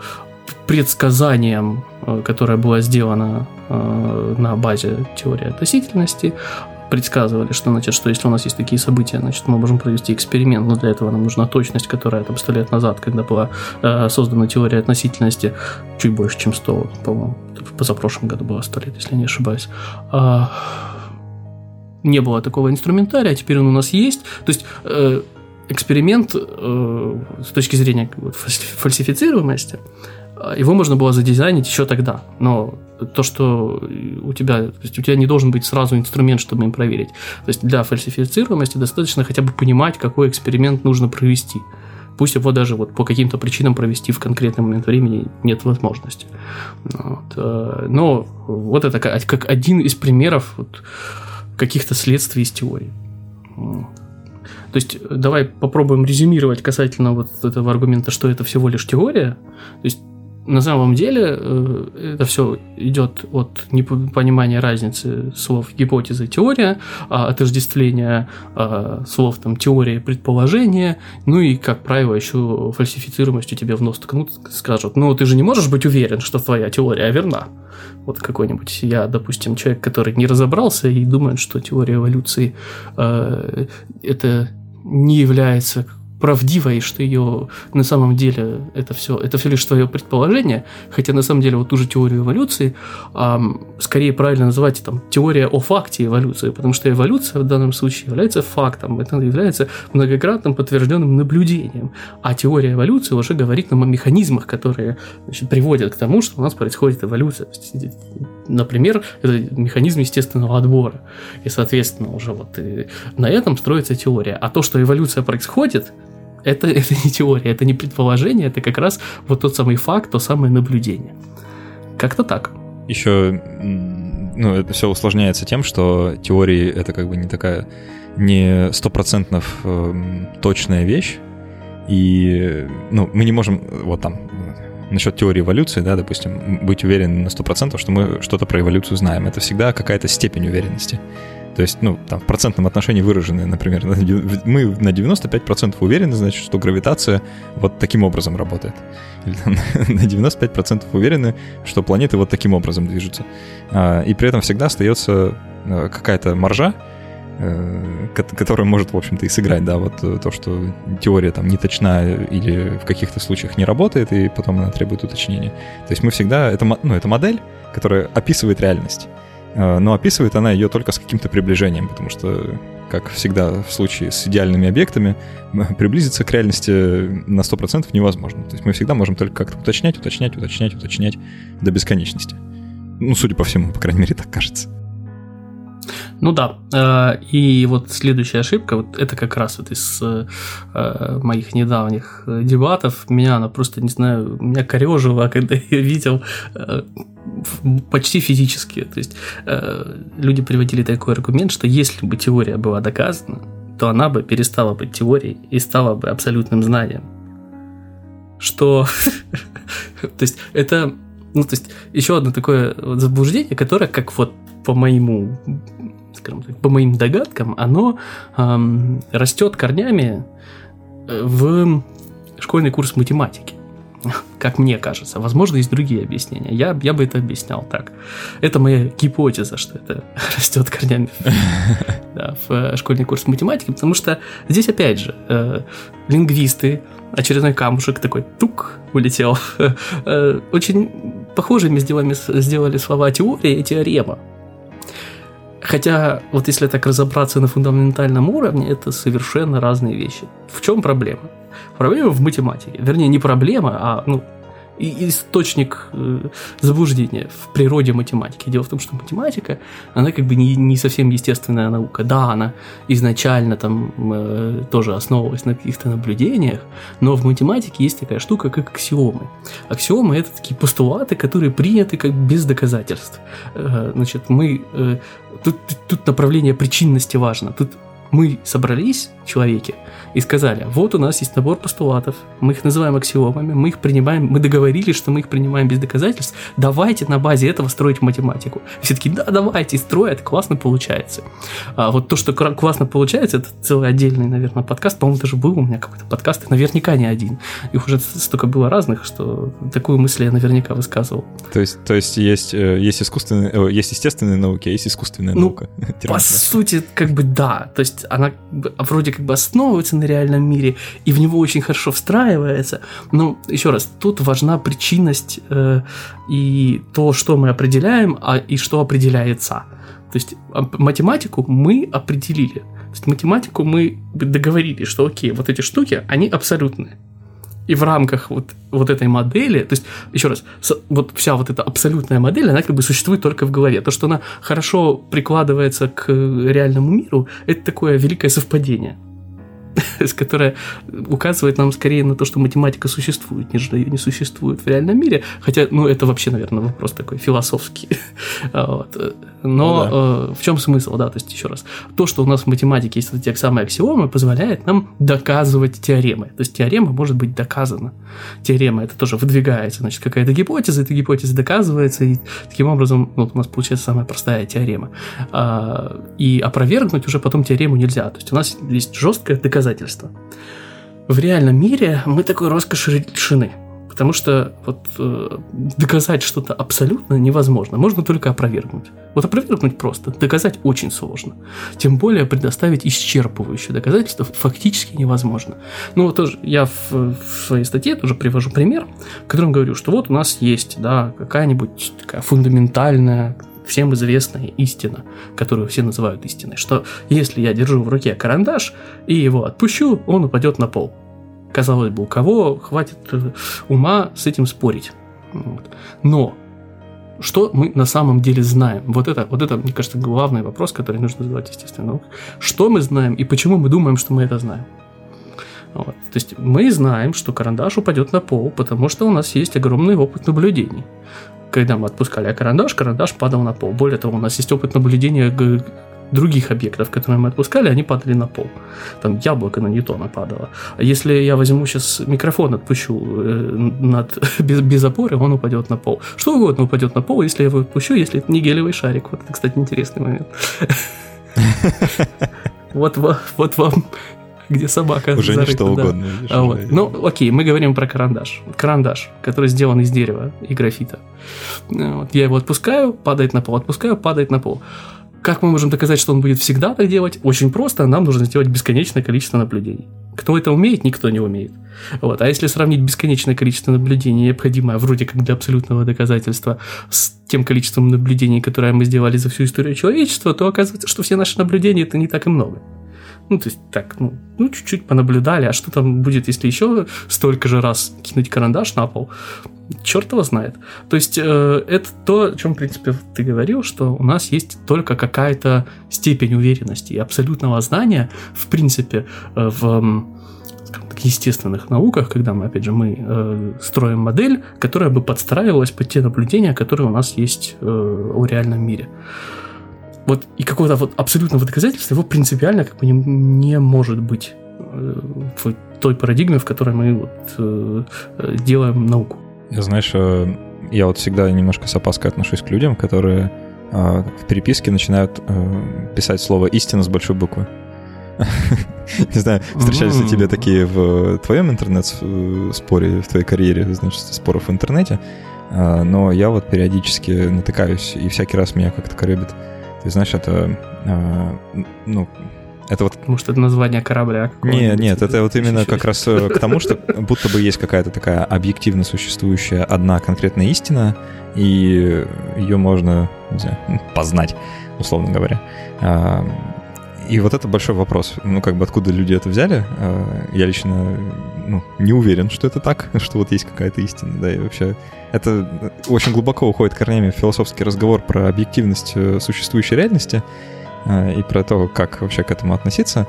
предсказанием, э, которое было сделано на базе теории относительности предсказывали, что значит, что если у нас есть такие события, значит, мы можем провести эксперимент, но для этого нам нужна точность, которая там сто лет назад, когда была э, создана теория относительности, чуть больше, чем 100, по-моему, в позапрошлом году было 100 лет, если я не ошибаюсь. А, не было такого инструментария, а теперь он у нас есть. То есть э, эксперимент э, с точки зрения вот, фальсифицируемости, его можно было задизайнить еще тогда, но то, что у тебя, то есть у тебя не должен быть сразу инструмент, чтобы им проверить. То есть для фальсифицируемости достаточно хотя бы понимать, какой эксперимент нужно провести. Пусть его даже вот по каким-то причинам провести в конкретный момент времени нет возможности. Вот. Э, но вот это как один из примеров вот каких-то следствий из теории. То есть давай попробуем резюмировать касательно вот этого аргумента, что это всего лишь теория. То есть на самом деле э, это все идет от непонимания разницы слов гипотеза теория, а отождествления а, слов там теория предположение, ну и, как правило, еще фальсифицируемостью тебе в нос ткнут, скажут, ну ты же не можешь быть уверен, что твоя теория верна. Вот какой-нибудь я, допустим, человек, который не разобрался и думает, что теория эволюции э, это не является правдивой, что ее на самом деле это все, это все лишь твое предположение, хотя на самом деле вот ту же теорию эволюции эм, скорее правильно называть там теория о факте эволюции, потому что эволюция в данном случае является фактом, это является многократным подтвержденным наблюдением, а теория эволюции уже говорит нам о механизмах, которые значит, приводят к тому, что у нас происходит эволюция. например, это механизм естественного отбора. И, соответственно, уже вот и на этом строится теория. А то, что эволюция происходит, это, это не теория, это не предположение, это как раз вот тот самый факт, то самое наблюдение. Как-то так. Еще ну, это все усложняется тем, что теории это как бы не такая не стопроцентно эм, точная вещь, и ну, мы не можем вот там насчет теории эволюции, да, допустим, быть уверены на 100%, что мы что-то про эволюцию знаем. Это всегда какая-то степень уверенности. То есть, ну, там, в процентном отношении выражены, например, мы на 95% уверены, значит, что гравитация вот таким образом работает. Или там, на 95% уверены, что планеты вот таким образом движутся. А, и при этом всегда остается э, какая-то маржа, Э, которая может, в общем-то, и сыграть, да, вот э, то, что теория там не точна или в каких-то случаях не работает, и потом она требует уточнения. То есть мы всегда, это, ну, это модель, которая описывает реальность, но описывает она ее только с каким-то приближением, потому что, как всегда в случае с идеальными объектами, приблизиться к реальности на 100% невозможно. То есть мы всегда можем только как-то уточнять, уточнять, уточнять, уточнять до бесконечности. Ну, судя по всему, по крайней мере, так кажется. Ну да, э, и вот следующая ошибка, вот это как раз вот из э, моих недавних дебатов, меня она просто, не знаю, меня корежила, когда я видел э, почти физически. То есть люди приводили такой аргумент, что если бы теория была доказана, то она бы перестала быть теорией и стала бы абсолютным знанием. Что... то есть это ну, то есть, еще одно такое заблуждение, которое, как вот по моему скажем так, по моим догадкам, оно эм, растет корнями э, в школьный курс математики. Как мне кажется. Возможно, есть другие объяснения. Я, я бы это объяснял так. Это моя гипотеза, что это растет корнями да, в э, школьный курс математики, потому что здесь, опять же, э, лингвисты, очередной камушек такой тук улетел. Очень похожими сделали, сделали слова теория и теорема. Хотя, вот если так разобраться на фундаментальном уровне, это совершенно разные вещи. В чем проблема? Проблема в математике. Вернее, не проблема, а ну, источник э, заблуждения в природе математики. Дело в том, что математика, она как бы не, не совсем естественная наука. Да, она изначально там э, тоже основывалась на каких-то наблюдениях, но в математике есть такая штука, как аксиомы. Аксиомы — это такие постулаты, которые приняты как без доказательств. Э, значит, мы... Тут, тут направление причинности важно. Тут мы собрались, человеки, и сказали, вот у нас есть набор постулатов, мы их называем аксиомами, мы их принимаем, мы договорились, что мы их принимаем без доказательств, давайте на базе этого строить математику. И все таки да, давайте, строят, классно получается. А вот то, что классно получается, это целый отдельный, наверное, подкаст, по-моему, даже был у меня какой-то подкаст, наверняка не один. Их уже столько было разных, что такую мысль я наверняка высказывал. То есть, то есть есть, э, есть искусственные, э, есть естественные науки, а есть искусственная ну, наука. По сути, как бы да. То есть она вроде как бы основывается на реальном мире, и в него очень хорошо встраивается. Но еще раз, тут важна причинность э, и то, что мы определяем, а и что определяется. То есть математику мы определили. То есть математику мы договорились, что окей, вот эти штуки, они абсолютные. И в рамках вот, вот этой модели, то есть, еще раз, вот вся вот эта абсолютная модель, она как бы существует только в голове. То, что она хорошо прикладывается к реальному миру, это такое великое совпадение. которая указывает нам скорее на то, что математика существует, нежели ее не существует в реальном мире. Хотя, ну, это вообще, наверное, вопрос такой философский. вот. Но ну, да. э, в чем смысл, да, то есть еще раз, то, что у нас в математике есть вот эти самые аксиомы, позволяет нам доказывать теоремы. То есть теорема может быть доказана. Теорема это тоже выдвигается, значит, какая-то гипотеза, эта гипотеза доказывается, и таким образом вот у нас получается самая простая теорема. А, и опровергнуть уже потом теорему нельзя. То есть у нас есть жесткое доказательство. В реальном мире мы такой роскоши лишены. Потому что вот э, доказать что-то абсолютно невозможно. Можно только опровергнуть. Вот опровергнуть просто. Доказать очень сложно. Тем более предоставить исчерпывающее доказательство фактически невозможно. Ну вот тоже я в, в своей статье тоже привожу пример, в котором говорю, что вот у нас есть да, какая-нибудь такая фундаментальная всем известная истина, которую все называют истиной, что если я держу в руке карандаш и его отпущу, он упадет на пол. Казалось бы, у кого хватит э, ума с этим спорить. Но что мы на самом деле знаем? Вот это, вот это, мне кажется, главный вопрос, который нужно задавать, естественно. Что мы знаем и почему мы думаем, что мы это знаем? Вот. То есть мы знаем, что карандаш упадет на пол, потому что у нас есть огромный опыт наблюдений. Когда мы отпускали карандаш, карандаш падал на пол. Более того, у нас есть опыт наблюдения других объектов, которые мы отпускали, они падали на пол. Там яблоко на Ньютона падало. А если я возьму сейчас микрофон, отпущу э, над, без, без опоры, он упадет на пол. Что угодно упадет на пол, если я его отпущу, если это не гелевый шарик. Вот это, кстати, интересный момент. Вот, вот вам где собака Уже зарыта, не что да. угодно. Видишь, а вот. Ну, окей, мы говорим про карандаш. Карандаш, который сделан из дерева и графита. Вот. Я его отпускаю, падает на пол, отпускаю, падает на пол. Как мы можем доказать, что он будет всегда так делать? Очень просто, нам нужно сделать бесконечное количество наблюдений. Кто это умеет, никто не умеет. Вот. А если сравнить бесконечное количество наблюдений, необходимое вроде как для абсолютного доказательства, с тем количеством наблюдений, которое мы сделали за всю историю человечества, то оказывается, что все наши наблюдения это не так и много. Ну, то есть так, ну, ну, чуть-чуть понаблюдали, а что там будет, если еще столько же раз кинуть карандаш на пол? Черт его знает. То есть э, это то, о чем, в принципе, ты говорил, что у нас есть только какая-то степень уверенности и абсолютного знания, в принципе, э, в естественных науках, когда мы, опять же, мы э, строим модель, которая бы подстраивалась под те наблюдения, которые у нас есть э, о реальном мире. Вот и какого-то вот абсолютного доказательства его принципиально как бы не, не может быть э, в той парадигме, в которой мы вот, э, э делаем науку. Я, знаешь, э, я вот всегда немножко с опаской отношусь к людям, которые э, в переписке начинают э, писать слово «истина» с большой буквы. Не знаю, встречались ли тебе такие в твоем интернет-споре, в твоей карьере, значит, споров в интернете, но я вот периодически натыкаюсь, и всякий раз меня как-то коребит. Ты знаешь, это, ну, это вот... Может, это название корабля? Нет, нет, это вот именно как раз э, к тому, что будто бы есть какая-то такая объективно существующая одна конкретная истина, и ее можно не знаю, познать, условно говоря. А, и вот это большой вопрос. Ну, как бы откуда люди это взяли? А, я лично ну, не уверен, что это так, что вот есть какая-то истина, да, и вообще это очень глубоко уходит корнями в философский разговор про объективность э, существующей реальности, Э, и про то, как вообще к этому относиться,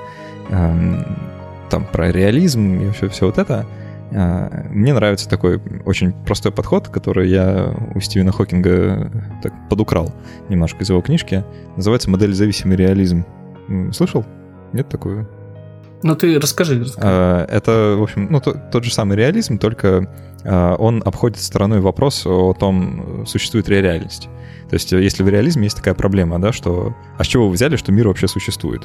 там про реализм и вообще все вот это. Э, мне нравится такой очень простой подход, который я у Стивена Хокинга так подукрал немножко из его книжки. Называется «Модель зависимый реализм». Слышал? Нет такую? Ну ты расскажи. расскажи. Э, это, в общем, ну, тот, тот же самый реализм, только он обходит стороной вопрос о том, существует ли реальность. То есть, э, если в реализме есть такая проблема, да, что а с чего вы взяли, что мир вообще существует?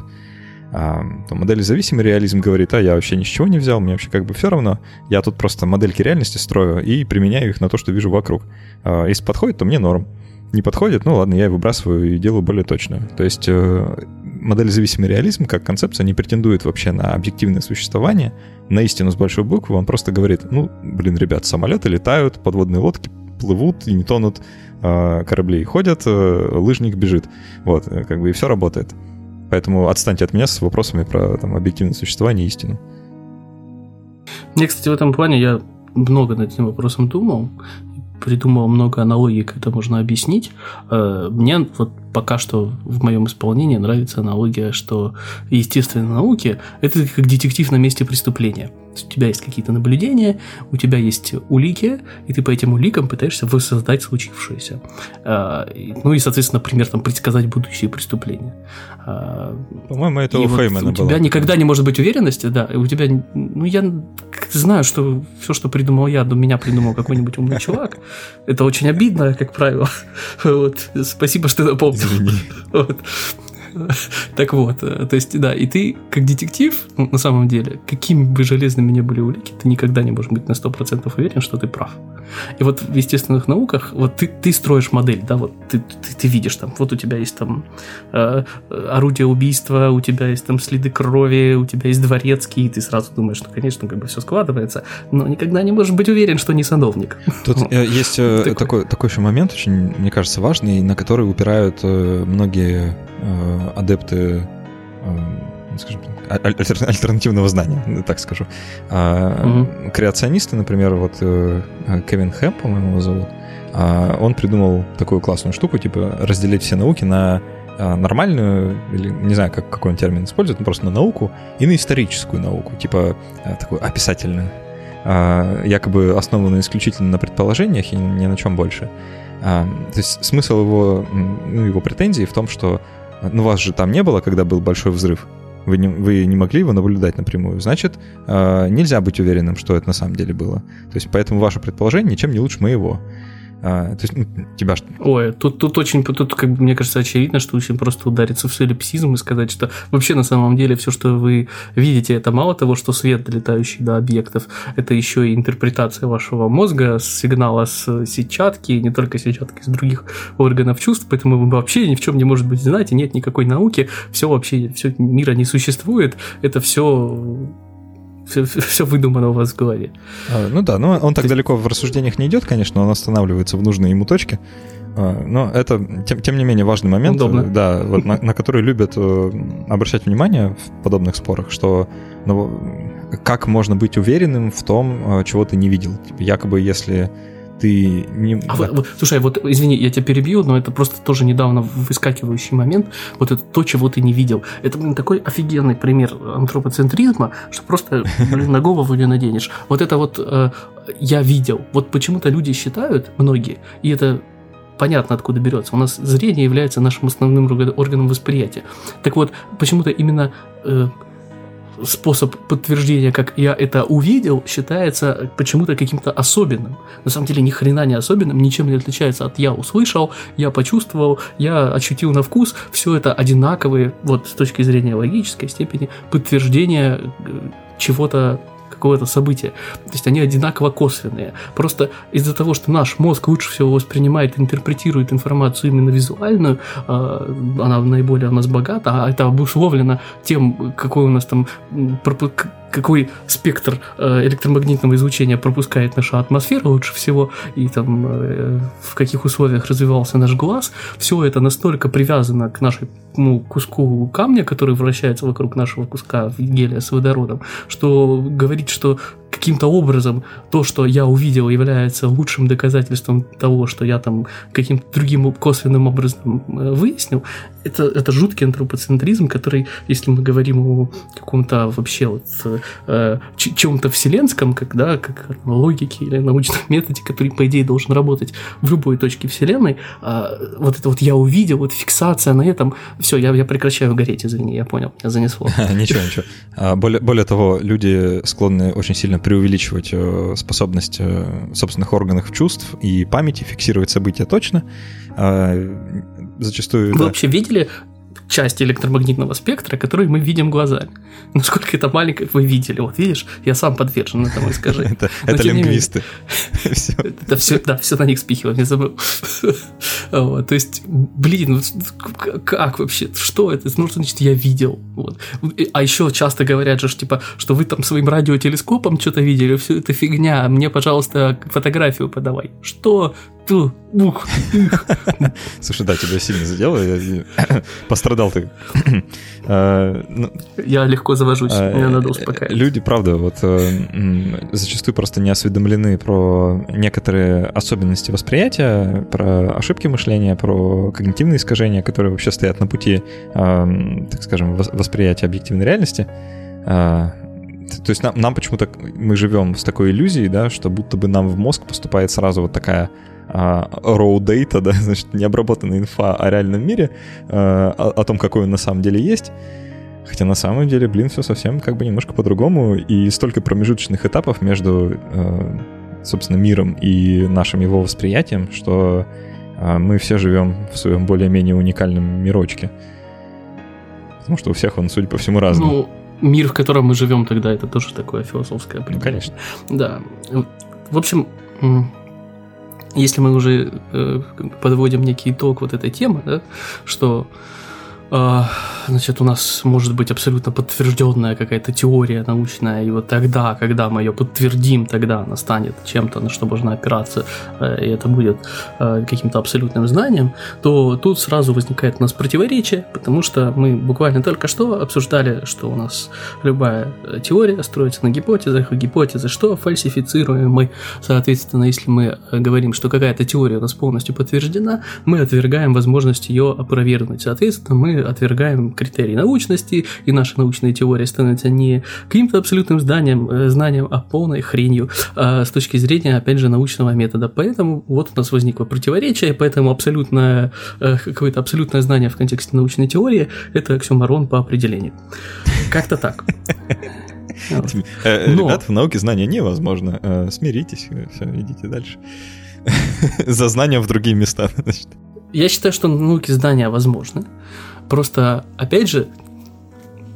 А, то модель зависимый реализм говорит, а я вообще ничего не взял, мне вообще как бы все равно, я тут просто модельки реальности строю и применяю их на то, что вижу вокруг. А, если подходит, то мне норм. Не подходит, ну ладно, я его выбрасываю и делаю более точно. То есть э, модель зависимый реализм как концепция не претендует вообще на объективное существование, на истину с большой буквы, он просто говорит, ну, блин, ребят, самолеты летают, подводные лодки плывут и не тонут, а, кораблей ходят, э, лыжник бежит. Вот, э, как бы и все работает. Поэтому отстаньте от меня с вопросами про там, объективное существование и истину. Мне, кстати, в этом плане я много над этим вопросом думал, придумал много аналогий, как это можно объяснить. Э, мне вот пока что в моем исполнении нравится аналогия, что естественные науки – это как детектив на месте преступления – у тебя есть какие-то наблюдения, у тебя есть улики, и ты по этим уликам пытаешься воссоздать случившееся. А, ну и, соответственно, например, там, предсказать будущие преступления. А, По-моему, это у Феймана вот У тебя никогда не может быть уверенности, да, у тебя, ну я знаю, что все, что придумал я, до меня придумал какой-нибудь умный чувак. Это очень обидно, как правило. Вот. Спасибо, что напомнил. Вот. Так вот, то есть, да, и ты, как детектив, ну, на самом деле, какими бы железными ни были улики, ты никогда не можешь быть на 100% уверен, что ты прав. И вот в естественных науках, вот ты, ты строишь модель, да, вот ты, ты, ты видишь там, вот у тебя есть там э, орудие убийства, у тебя есть там следы крови, у тебя есть дворецкий, и ты сразу думаешь, что, конечно, как бы все складывается, но никогда не можешь быть уверен, что не садовник. Тут ну, есть э, такой. такой, такой еще момент, очень, мне кажется, важный, на который упирают э, многие Э, адепты, э, скажем так, альтернативного знания, так скажу. А, угу. Креационисты, например, вот э, Кевин Хэм, по-моему, его зовут, а, он придумал такую классную штуку, типа разделить все науки на а, нормальную, или не знаю, как, какой он термин использует, но просто на науку и на историческую науку, типа а, такую описательную, якобы основанную исключительно на предположениях и ни на чем больше. То есть смысл его, ну, его претензий в том, что ну, вас же там не было, когда был большой взрыв, вы не, вы не могли его наблюдать напрямую, значит, нельзя быть уверенным, что это на самом деле было. То есть поэтому ваше предположение ничем не лучше моего. А, то есть ну, тебя что? Ой, тут, тут очень, тут, как бы, мне кажется, очевидно, что очень просто удариться в солипсизм и сказать, что вообще на самом деле все, что вы видите, это мало того, что свет, долетающий до объектов, это еще и интерпретация вашего мозга, сигнала с сетчатки, не только сетчатки, с других органов чувств, поэтому вы вообще ни в чем не может быть знаете, нет никакой науки, все вообще, все мира не существует, это все все, все выдумано у вас в голове. А, ну да, но он так далеко в рассуждениях не идет, конечно, он останавливается в нужной ему точке. А, но это, тем, тем не менее, важный момент, Удобно. да, вот на, на который любят э, обращать внимание в подобных спорах, что ну, как можно быть уверенным в том, э, чего ты не видел. Типа, якобы, если ты не... А вот, вот, слушай, вот извини, я тебя перебью, но это просто тоже недавно выскакивающий момент. Вот это то, чего ты не видел. Это, блин, такой офигенный пример антропоцентризма, что просто, блин, на голову не наденешь. Вот это вот э, я видел. Вот почему-то люди считают, многие, и это понятно, откуда берется. У нас зрение является нашим основным органом восприятия. Так вот, почему-то именно э, способ подтверждения, как я это увидел, считается почему-то каким-то особенным. На самом деле ни хрена не особенным, ничем не отличается от я услышал, я почувствовал, я ощутил на вкус. Все это одинаковые, вот с точки зрения логической степени, подтверждения э, чего-то какого-то события. То есть они одинаково косвенные. Просто из-за того, что наш мозг лучше всего воспринимает, интерпретирует информацию именно визуальную, а, она наиболее у нас богата, а это обусловлено тем, какой у нас там какой спектр э, электромагнитного излучения пропускает наша атмосфера лучше всего, и там э, в каких условиях развивался наш глаз, все это настолько привязано к нашему куску камня, который вращается вокруг нашего куска гелия с водородом, что говорить, что каким-то образом то, что я увидел, является лучшим доказательством того, что я там каким-то другим косвенным образом э, выяснил, это, это жуткий антропоцентризм, который, если мы говорим о каком-то вообще вот э, чем-то вселенском, как, да, как логике или научном методе, который, по идее, должен работать в любой точке вселенной, э, вот это вот я увидел, вот фиксация на этом, все, я, я прекращаю гореть, извини, я понял, я занесло. Ничего, ничего. А, более, более того, люди склонны очень сильно преувеличивать э, способность э, собственных органов чувств и памяти фиксировать события точно. А, зачастую... Вы да. вообще видели части электромагнитного спектра, которые мы видим глазами. Насколько это маленькое, вы видели. Вот видишь, я сам подвержен этому искажению. Это, это лингвисты. Это все, да, все на них спихиваем, не забыл. То есть, блин, как вообще? Что это? Ну, значит, я видел. А еще часто говорят же, типа, что вы там своим радиотелескопом что-то видели, все это фигня, мне, пожалуйста, фотографию подавай. Что? Ух, Слушай, да, тебя сильно задело, я пострадал ты. А, ну, я легко завожусь, а, мне надо успокаивать. Люди, правда, вот э, зачастую просто не осведомлены про некоторые особенности восприятия, про ошибки мышления, про когнитивные искажения, которые вообще стоят на пути, так скажем, восприятия объективной реальности. То есть нам, нам почему-то мы живем с такой иллюзией, да, что будто бы нам в мозг поступает сразу вот такая raw data, да, значит, необработанная инфа о реальном мире, а, о, о том, какой он на самом деле есть. Хотя на самом деле, блин, все совсем как бы немножко по-другому, и столько промежуточных этапов между, а, собственно, миром и нашим его восприятием, что мы все живем в своем более-менее уникальном мирочке. Потому что у всех он, судя по всему, разный. Ну, мир, в котором мы живем тогда, это тоже такое философское определение. Ну, конечно. Да. В общем, если мы уже э, подводим некий итог вот этой темы, да, что значит, у нас может быть абсолютно подтвержденная какая-то теория научная, и вот тогда, когда мы ее подтвердим, тогда она станет чем-то, на что можно опираться, э, и это будет э, каким-то абсолютным знанием, то тут сразу возникает у нас противоречие, потому что мы буквально только что обсуждали, что у нас любая теория строится на гипотезах, и гипотезы что? Фальсифицируемы. Соответственно, если мы говорим, что какая-то теория у нас полностью подтверждена, мы отвергаем возможность ее опровергнуть. Соответственно, мы отвергаем критерии научности, и наши научные теории становятся не каким-то абсолютным знанием, э, знанием, а полной хренью а с точки зрения, опять же, научного метода. Поэтому вот у нас возникло противоречие, поэтому абсолютное, э, какое-то абсолютное знание в контексте научной теории – это оксюмарон по определению. Как-то так. Э, ребят, в науке знания невозможно. Смиритесь, все, идите дальше. За знания в другие места. Я считаю, что в науке знания возможны. Просто, опять же,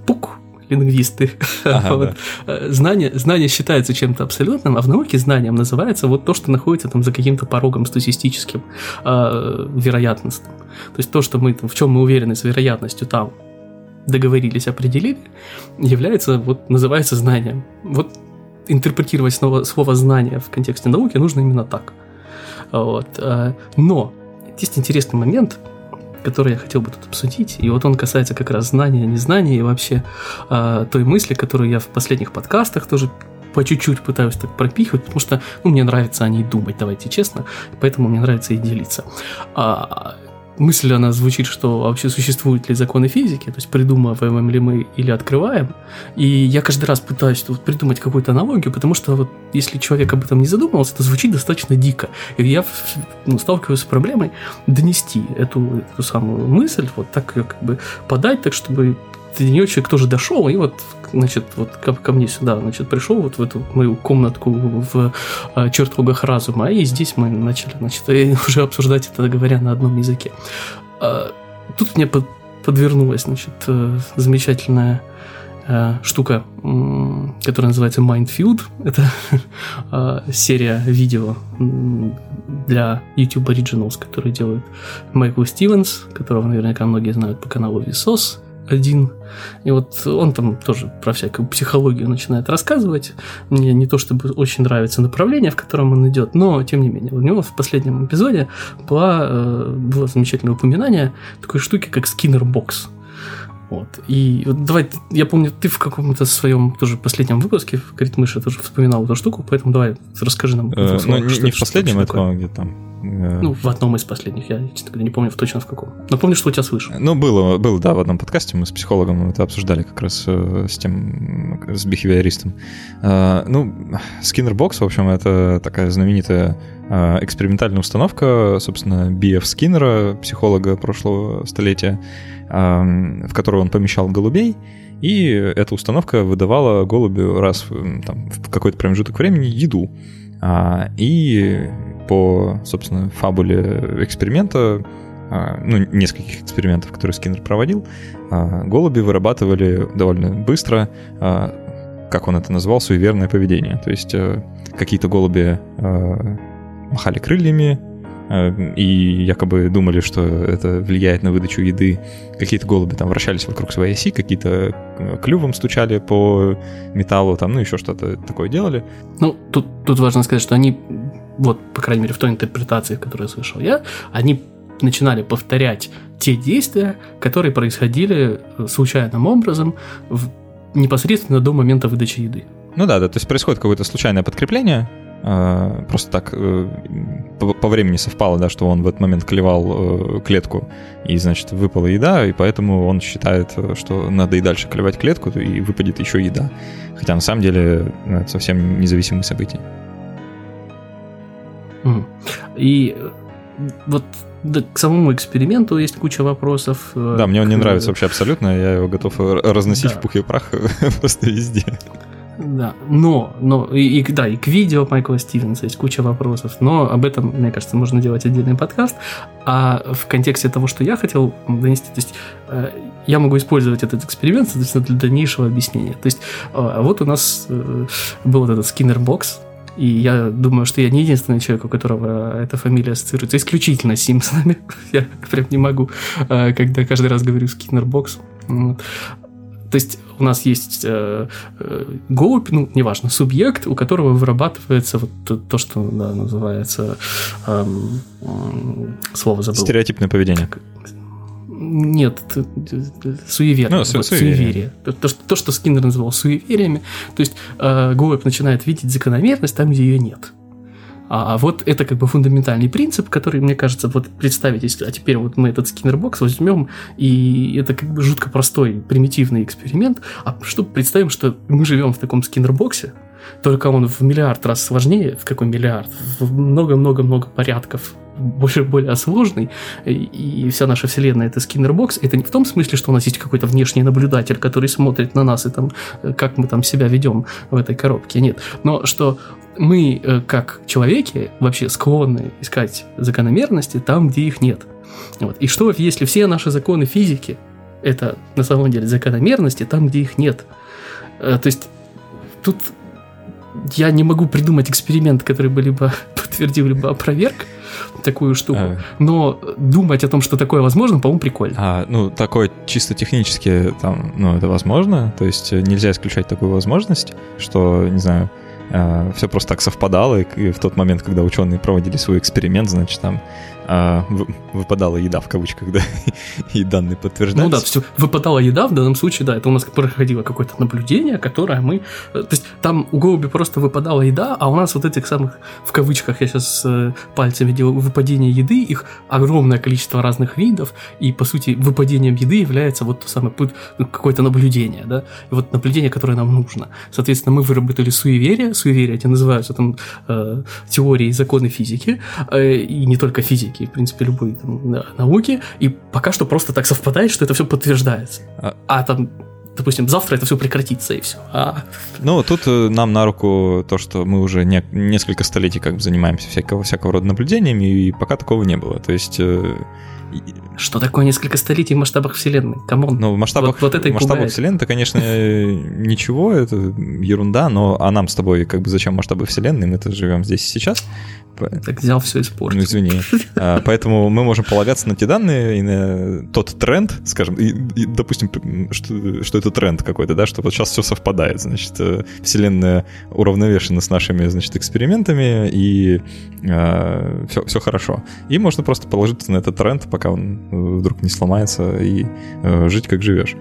пук, лингвисты. Ага, вот. да. Э, знание, знание считается чем-то абсолютным, а в науке знанием называется вот то, что находится там за каким-то порогом статистическим, э, вероятностным. То есть то, что мы в чем мы уверены с вероятностью там договорились, определили, является, вот, называется знанием. Вот интерпретировать снова слово знание в контексте науки нужно именно так. Вот. Э, но есть интересный момент – который я хотел бы тут обсудить. И вот он касается как раз знания, незнания и вообще э, той мысли, которую я в последних подкастах тоже по чуть-чуть пытаюсь так пропихивать, потому что ну, мне нравится о ней думать, давайте честно, поэтому мне нравится и делиться. А, мысль, она звучит, что вообще существуют ли законы физики, то есть придумываем ли мы или открываем. И я каждый раз пытаюсь вот придумать какую-то аналогию, потому что вот если человек об этом не задумывался, это звучит достаточно дико. И я ну, сталкиваюсь с проблемой донести эту, эту самую мысль, вот так ее как бы подать, так чтобы нее человек тоже дошел, и вот, значит, вот ко, ко мне сюда, значит, пришел вот в эту мою комнатку в э, чертогах разума, и здесь мы начали, значит, уже обсуждать это, говоря на одном языке. А, тут мне под, подвернулась, значит, э, замечательная э, штука, которая называется Mindfield. Это э, серия видео для YouTube Originals, которые делают Майкл Стивенс, которого наверняка многие знают по каналу Vsauce один. И вот он там тоже про всякую психологию начинает рассказывать. Мне не то чтобы очень нравится направление, в котором он идет, но тем не менее. У него в последнем эпизоде была, э, было замечательное упоминание такой штуки, как Box. Вот. И вот давай, я помню, ты в каком-то своем тоже последнем выпуске в Критмыше тоже вспоминал эту штуку, поэтому давай расскажи нам. Э, ну, не, не в последнем, это где там Э, ну, в одном из последних, я, честно говоря, не помню точно в каком. Но помню, что у тебя слышал. Ну, было, было, да, в одном подкасте мы с психологом это обсуждали как раз э, с тем, с бихевиористом. Ну, Skinner в общем, это такая знаменитая экспериментальная установка, собственно, B.F. Скиннера, психолога прошлого столетия, в которую он помещал голубей, и эта установка выдавала голубю раз там, в какой-то промежуток времени еду. А, и по, собственно, фабуле эксперимента, а, ну, нескольких экспериментов, которые Скиннер проводил, а, голуби вырабатывали довольно быстро, как он это назвал, суеверное поведение. То есть э, какие-то голуби махали крыльями, и якобы думали, что это влияет на выдачу еды. Какие-то голуби там вращались вокруг своей оси, какие-то э, клювом стучали по металлу, там, ну, еще что-то такое делали. Ну, тут, тут важно сказать, что они вот, по крайней мере, в той интерпретации, которую я слышал я, они начинали повторять те действия, которые происходили э, случайным образом в, непосредственно до момента выдачи еды. Ну да, да, то есть происходит какое-то случайное подкрепление, просто так э, по, времени совпало, да, что он в этот момент клевал э, клетку, и, значит, выпала еда, и поэтому он считает, э, что надо и дальше клевать клетку, и выпадет еще еда. Хотя на самом деле это совсем независимые события. И э, вот да, к самому эксперименту есть куча вопросов. Э, да, мне он не нравится вообще абсолютно, я его готов разносить да. в пух и прах просто везде. Да, но, но и, и, да, и к видео Майкла Стивенса есть куча вопросов, но об этом, мне кажется, можно делать отдельный подкаст. А в контексте того, что я хотел донести, то есть э, я могу использовать этот эксперимент, соответственно, для дальнейшего объяснения. То есть вот у нас был вот этот Box, И я думаю, что я не единственный человек, у которого эта фамилия ассоциируется исключительно с Симпсонами. я прям не могу, э, когда каждый раз говорю Skinner box. То есть у нас есть э, э, голубь, ну, неважно, субъект, у которого вырабатывается вот то, то что да, называется... Э, э, слово забыл. Стереотипное поведение. Как, нет, суеверие. Ну, вот, суеверие. суеверие. То, что, то, что Скиннер называл суевериями. То есть э, голубь начинает видеть закономерность там, где ее нет. А вот это как бы фундаментальный принцип, который, мне кажется, вот представить, если, а теперь вот мы этот Skinner box возьмем, и это как бы жутко простой, примитивный эксперимент, а что представим, что мы живем в таком скиннербоксе, только он в миллиард раз сложнее, в какой миллиард, в много-много-много порядков больше более сложный, и вся наша вселенная это скиннербокс, это не в том смысле, что у нас есть какой-то внешний наблюдатель, который смотрит на нас и там, как мы там себя ведем в этой коробке, нет. Но что мы, э, как человеки, вообще склонны искать закономерности там, где их нет. Вот. И что, если все наши законы физики это на самом деле закономерности там, где их нет? Э, то есть тут я не могу придумать эксперимент, который бы либо подтвердил, либо опроверг такую штуку. А. Но думать о том, что такое возможно, по-моему, прикольно. А, ну, такое чисто технически, там, ну, это возможно. То есть нельзя исключать такую возможность, что, не знаю, все просто так совпадало, и в тот момент, когда ученые проводили свой эксперимент, значит, там а, выпадала еда в кавычках, да, и данные подтверждались. Ну да, все выпадала еда, в данном случае, да, это у нас проходило какое-то наблюдение, которое мы... Э, то есть там у голуби просто выпадала еда, а у нас вот этих самых, в кавычках, я сейчас э, пальцами делаю, выпадение еды, их огромное количество разных видов, и, по сути, выпадением еды является вот то самое ну, какое-то наблюдение, да, и вот наблюдение, которое нам нужно. Соответственно, мы выработали суеверие, суеверия эти называются там э, теории и законы физики, э, и не только физики, физики, в принципе, любой там, науки, и пока что просто так совпадает, что это все подтверждается. А, а там допустим, завтра это все прекратится и все. А... Ну, тут э, нам на руку то, что мы уже не, несколько столетий как бы занимаемся всякого, всякого рода наблюдениями, и пока такого не было. То есть... Э, что такое несколько столетий в масштабах Вселенной? Come on. Ну, в масштабах, вот, вот это в масштабах Вселенной это, конечно, ничего, это ерунда, но а нам с тобой как бы зачем масштабы Вселенной? Мы-то живем здесь и сейчас. Так взял все испортил. Ну, извини. А, поэтому мы можем полагаться на те данные и на тот тренд, скажем, и, и допустим, что, что это тренд какой-то, да, что вот сейчас все совпадает, значит, э, Вселенная уравновешена с нашими, значит, экспериментами, и э, а, все, все хорошо. И можно просто положиться на этот тренд, пока он вдруг не сломается, и э, жить как живешь.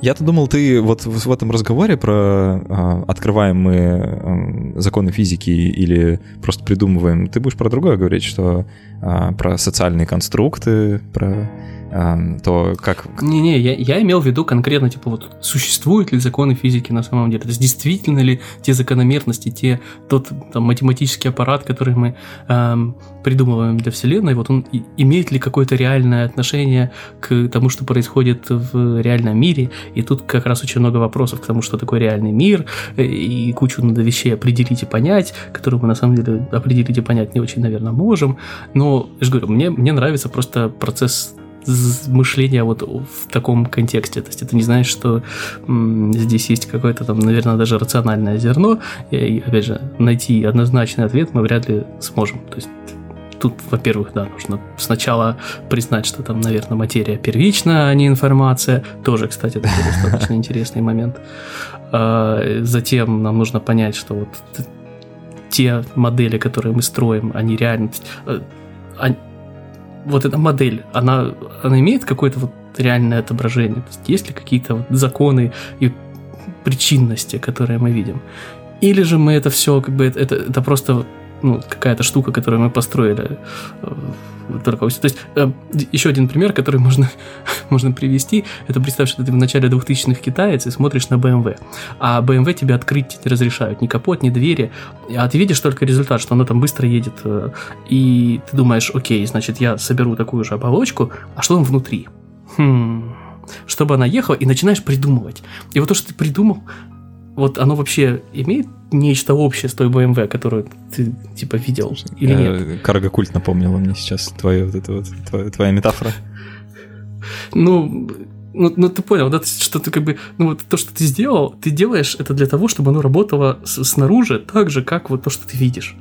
Я-то думал, ты вот в, этом разговоре про э, открываем мы законы физики или просто придумываем, ты будешь про другое говорить, что э, про социальные конструкты, про то как... Не-не, я, я имел в виду конкретно, типа, вот существуют ли законы физики на самом деле? То есть действительно ли те закономерности, те, тот там, математический аппарат, который мы эм, придумываем для Вселенной, вот он и, имеет ли какое-то реальное отношение к тому, что происходит в реальном мире? И тут как раз очень много вопросов к тому, что такое реальный мир, э, и кучу надо вещей определить и понять, которые мы на самом деле определить и понять не очень, наверное, можем. Но, я же говорю, мне, мне нравится просто процесс мышления вот в таком контексте. То есть это не значит, что здесь есть какое-то там, наверное, даже рациональное зерно. И, опять же, найти однозначный ответ мы вряд ли сможем. То есть тут, во-первых, да, нужно сначала признать, что там, наверное, материя первична, а не информация. Тоже, кстати, такой достаточно интересный момент. А, затем нам нужно понять, что вот те модели, которые мы строим, они реально вот эта модель, она, она имеет какое-то вот реальное отображение? То есть есть ли какие-то вот законы и причинности, которые мы видим? Или же мы это все, как бы, это, это просто ну, какая-то штука, которую мы построили э, только... То есть, э, еще один пример, который можно, можно привести, это представь, что ты в начале 2000-х китаец и смотришь на BMW, а BMW тебе открыть не разрешают, ни капот, ни двери, а ты видишь только результат, что оно там быстро едет, э, и ты думаешь, окей, значит, я соберу такую же оболочку, а что там внутри? Хм, чтобы она ехала, и начинаешь придумывать. И вот то, что ты придумал, вот оно вообще имеет нечто общее с той BMW, которую ты типа видел или нет? Э, Каргокульт напомнила мне сейчас твоя вот эта вот твоя, твоя метафора. Ну, ну, ну ты понял, да, что ты как бы, ну вот то, что ты сделал, ты делаешь это для того, чтобы оно работало с- снаружи так же, как вот то, что ты видишь.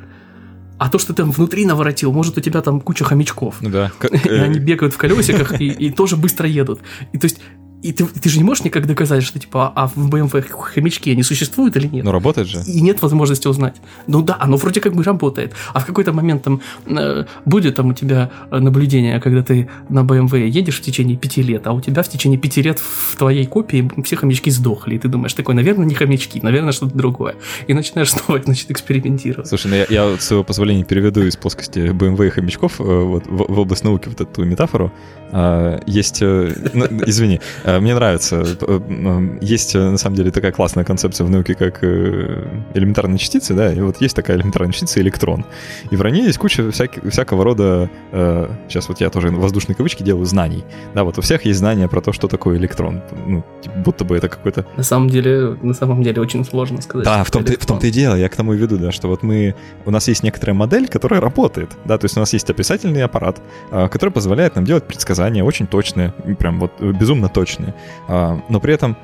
А то, что ты там внутри наворотил, может, у тебя там куча хомячков. Ну да. И они бегают в колесиках и, и тоже быстро едут. И то есть, и ты, ты же не можешь никак доказать, что типа, а в BMW хомячки они существуют или нет? Ну работает же. И нет возможности узнать. Ну да, оно вроде как бы работает. А в какой-то момент там э, будет там у тебя наблюдение, когда ты на BMW едешь в течение пяти лет, а у тебя в течение пяти лет в твоей копии все хомячки сдохли. И ты думаешь, такой, наверное, не хомячки, наверное, что-то другое. И начинаешь снова, значит, экспериментировать. Слушай, ну я, я с своего позволения переведу из плоскости BMW и хомячков э, вот, в, в область науки вот эту метафору. А, есть, э, ну, извини, мне нравится, э, э, есть э, на самом деле такая классная концепция в науке, как э, элементарные частицы, да, и вот есть такая элементарная частица электрон. И в РАНе есть куча всяк, всякого рода, э, сейчас вот я тоже воздушные кавычки делаю, знаний. Да, вот у всех есть знания про то, что такое электрон. Ну, типа, будто бы это какой-то На самом деле, на самом деле очень сложно сказать. да, в том-то, в том-то и дело, я к тому и веду, да, что вот мы, у нас есть некоторая модель, которая работает, да, то есть у нас есть описательный аппарат, который позволяет нам делать предсказания очень точные, прям вот э, безумно точные, А, но при этом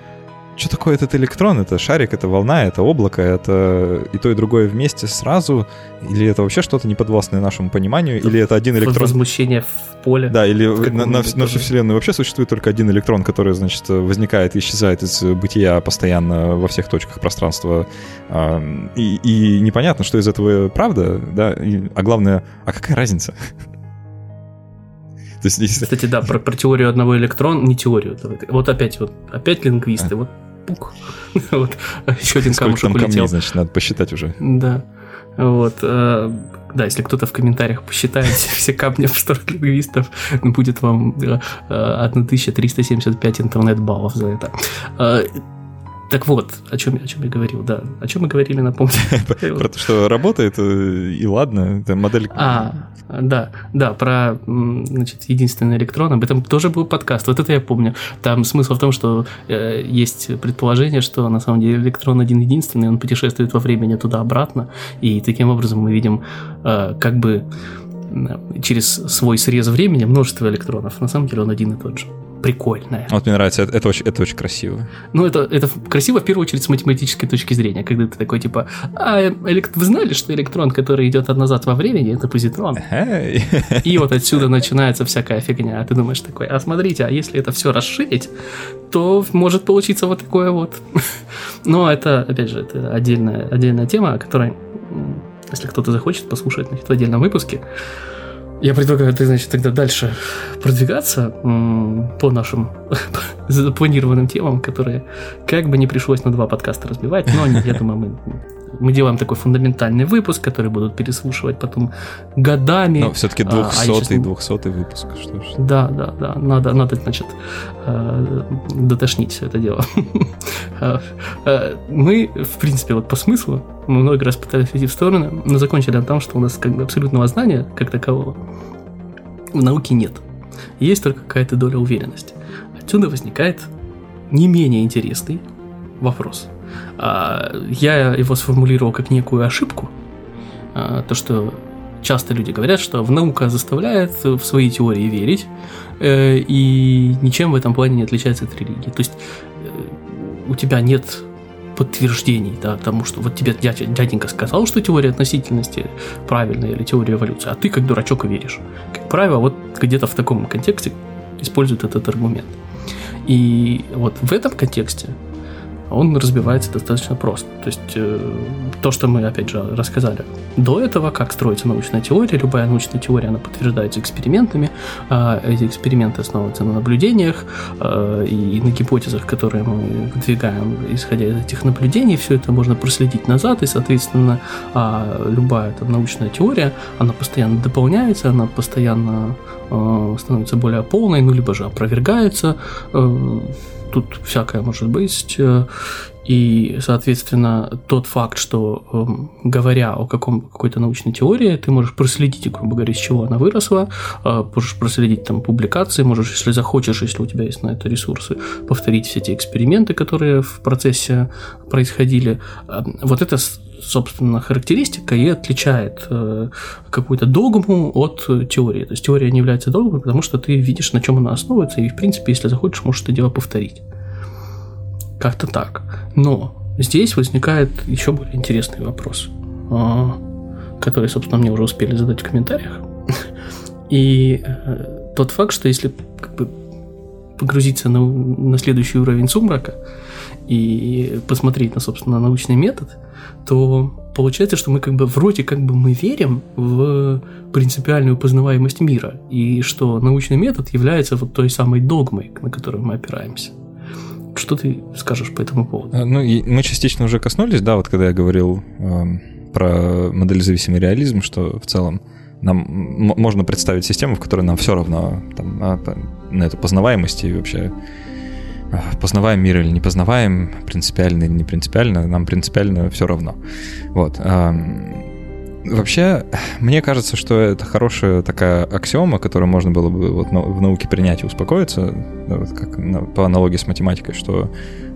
что такое этот электрон? Это шарик, это волна, это облако, это и то, и другое вместе сразу? Или это вообще что-то неподвластное нашему пониманию? Или это один электрон? Возмущение в поле. Да, или на, на, на всю. Вселенную вообще существует только один электрон, который, значит, возникает и исчезает из бытия постоянно во всех точках пространства. А, И, и непонятно, что из этого правда, да, и- а главное, а какая разница? Кстати, да, про, про теорию одного электрона, не теорию. Вот опять, вот опять лингвисты, вот пук. Вот еще один камушек там камней, улетел. значит, надо посчитать уже. Да. Вот. э, Да, если кто-то в комментариях посчитает все камни в сторону лингвистов, будет вам э, э, 1375 интернет-баллов за это. Так вот, о чем, о чем я говорил, да. О чем мы говорили, напомню. Про то, что работает, э, и ладно, это модель... А, да, да, про, значит, единственный электрон, об этом тоже был подкаст, вот это я помню. Там смысл в том, что э, есть предположение, что на самом деле электрон один-единственный, он путешествует во времени туда-обратно, и таким образом мы видим э, как бы через свой срез времени множество электронов. На самом деле он один и тот же. Прикольно. Вот мне нравится, это, это очень, это очень красиво. Ну, это, это красиво в первую очередь с математической точки зрения, когда ты такой типа, а элект- вы знали, что электрон, который идет назад во времени, это позитрон? Эй. И вот отсюда начинается всякая фигня. А ты думаешь такой, а смотрите, а если это все расширить, то может получиться вот такое вот. Но это, опять же, это отдельная, отдельная тема, о которой, м, если кто-то захочет послушать значит, в отдельном выпуске, я предлагаю, ты, значит, тогда дальше продвигаться по нашим запланированным темам, которые как бы не пришлось на два подкаста разбивать, но я думаю, мы, мы делаем такой фундаментальный выпуск, который будут переслушивать потом годами. Но все-таки А, а 200 если- 200 выпуск, что ж. Да, да, да. Надо, надо, значит, э, дотошнить все это дело. Э, Мы, в принципе, вот по смыслу, мы много раз пытались идти в стороны, но закончили на том, что у нас как бы абсолютного знания, как такового, в науке нет. Есть только какая-то доля уверенности. Отсюда возникает не менее интересный вопрос. А, Я его сформулировал как некую ошибку, а, то, что часто люди говорят, что в наука заставляет в свои теории верить, э, и ничем в этом плане не отличается от религии. То есть э, у тебя нет подтверждений да, тому, что вот тебе дядя, дяденька сказал, что теория относительности правильная или теория эволюции, а ты как дурачок веришь. Как правило, вот где-то в таком контексте используют этот аргумент. И вот в этом контексте он разбивается достаточно просто. То есть э, то, что мы, опять же, рассказали до этого, как строится научная теория, любая научная теория, она подтверждается экспериментами, а эти эксперименты основываются на наблюдениях э, и на гипотезах, которые мы выдвигаем, исходя из этих наблюдений, все это можно проследить назад, и, соответственно, а, любая там, научная теория, она постоянно дополняется, она постоянно э, становится более полной, ну, либо же опровергается, э, тут всякое может быть. И, соответственно, тот факт, что эм, говоря о каком, какой-то научной теории, ты можешь проследить, грубо говоря, из чего она выросла, э, можешь проследить там публикации, можешь, если захочешь, если у тебя есть на это ресурсы, повторить все эти эксперименты, которые в процессе происходили. Э, вот это собственно, характеристика и отличает э, какую-то догму от теории. То есть теория не является догмой, потому что ты видишь, на чем она основывается, и, в принципе, если захочешь, можешь это дело повторить. Как-то так. Но здесь возникает еще более интересный вопрос, а, который, собственно, мне уже успели задать в комментариях. И э, тот факт, что если как бы, погрузиться на, на следующий уровень сумрака и посмотреть на, собственно, научный метод, то получается, что мы как бы вроде как бы мы верим в принципиальную познаваемость мира, и что научный метод является вот той самой догмой, на которую мы опираемся. Что ты скажешь по этому поводу? А, ну, мы частично уже коснулись, да, вот когда я говорил э, про модель зависимый реализм, что в целом нам можно представить систему, в которой нам все равно там, на, на эту познаваемость и вообще а, познаваем мир или не познаваем, принципиально или не принципиально, нам принципиально все равно. Вот. Вообще, мне кажется, что это хорошая такая аксиома, которую можно было бы вот в науке принять и успокоиться, вот как по аналогии с математикой, что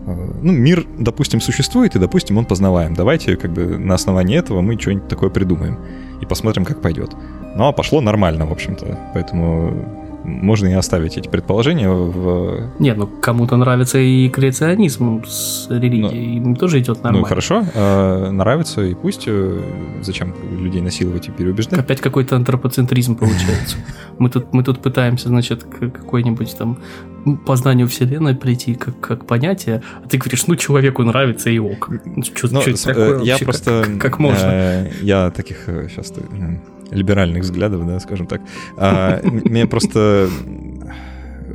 э, ну, мир, допустим, существует, и, допустим, он познаваем. Давайте как бы на основании этого мы что-нибудь такое придумаем и посмотрим, как пойдет. Ну, а пошло нормально, в общем-то. Поэтому можно и оставить эти предположения в... Нет, ну кому-то нравится и креационизм с религией, ну, им тоже идет нормально. Ну хорошо, э, нравится и пусть. Э, зачем людей насиловать и переубеждать? Опять какой-то антропоцентризм получается. Мы тут, мы тут пытаемся, значит, какой-нибудь там познанию Вселенной прийти как, как понятие, а ты говоришь, ну, человеку нравится и ок. Что, ну, что это такое я просто... Как, как можно? Э, я таких сейчас либеральных взглядов, да, скажем так. А, мне просто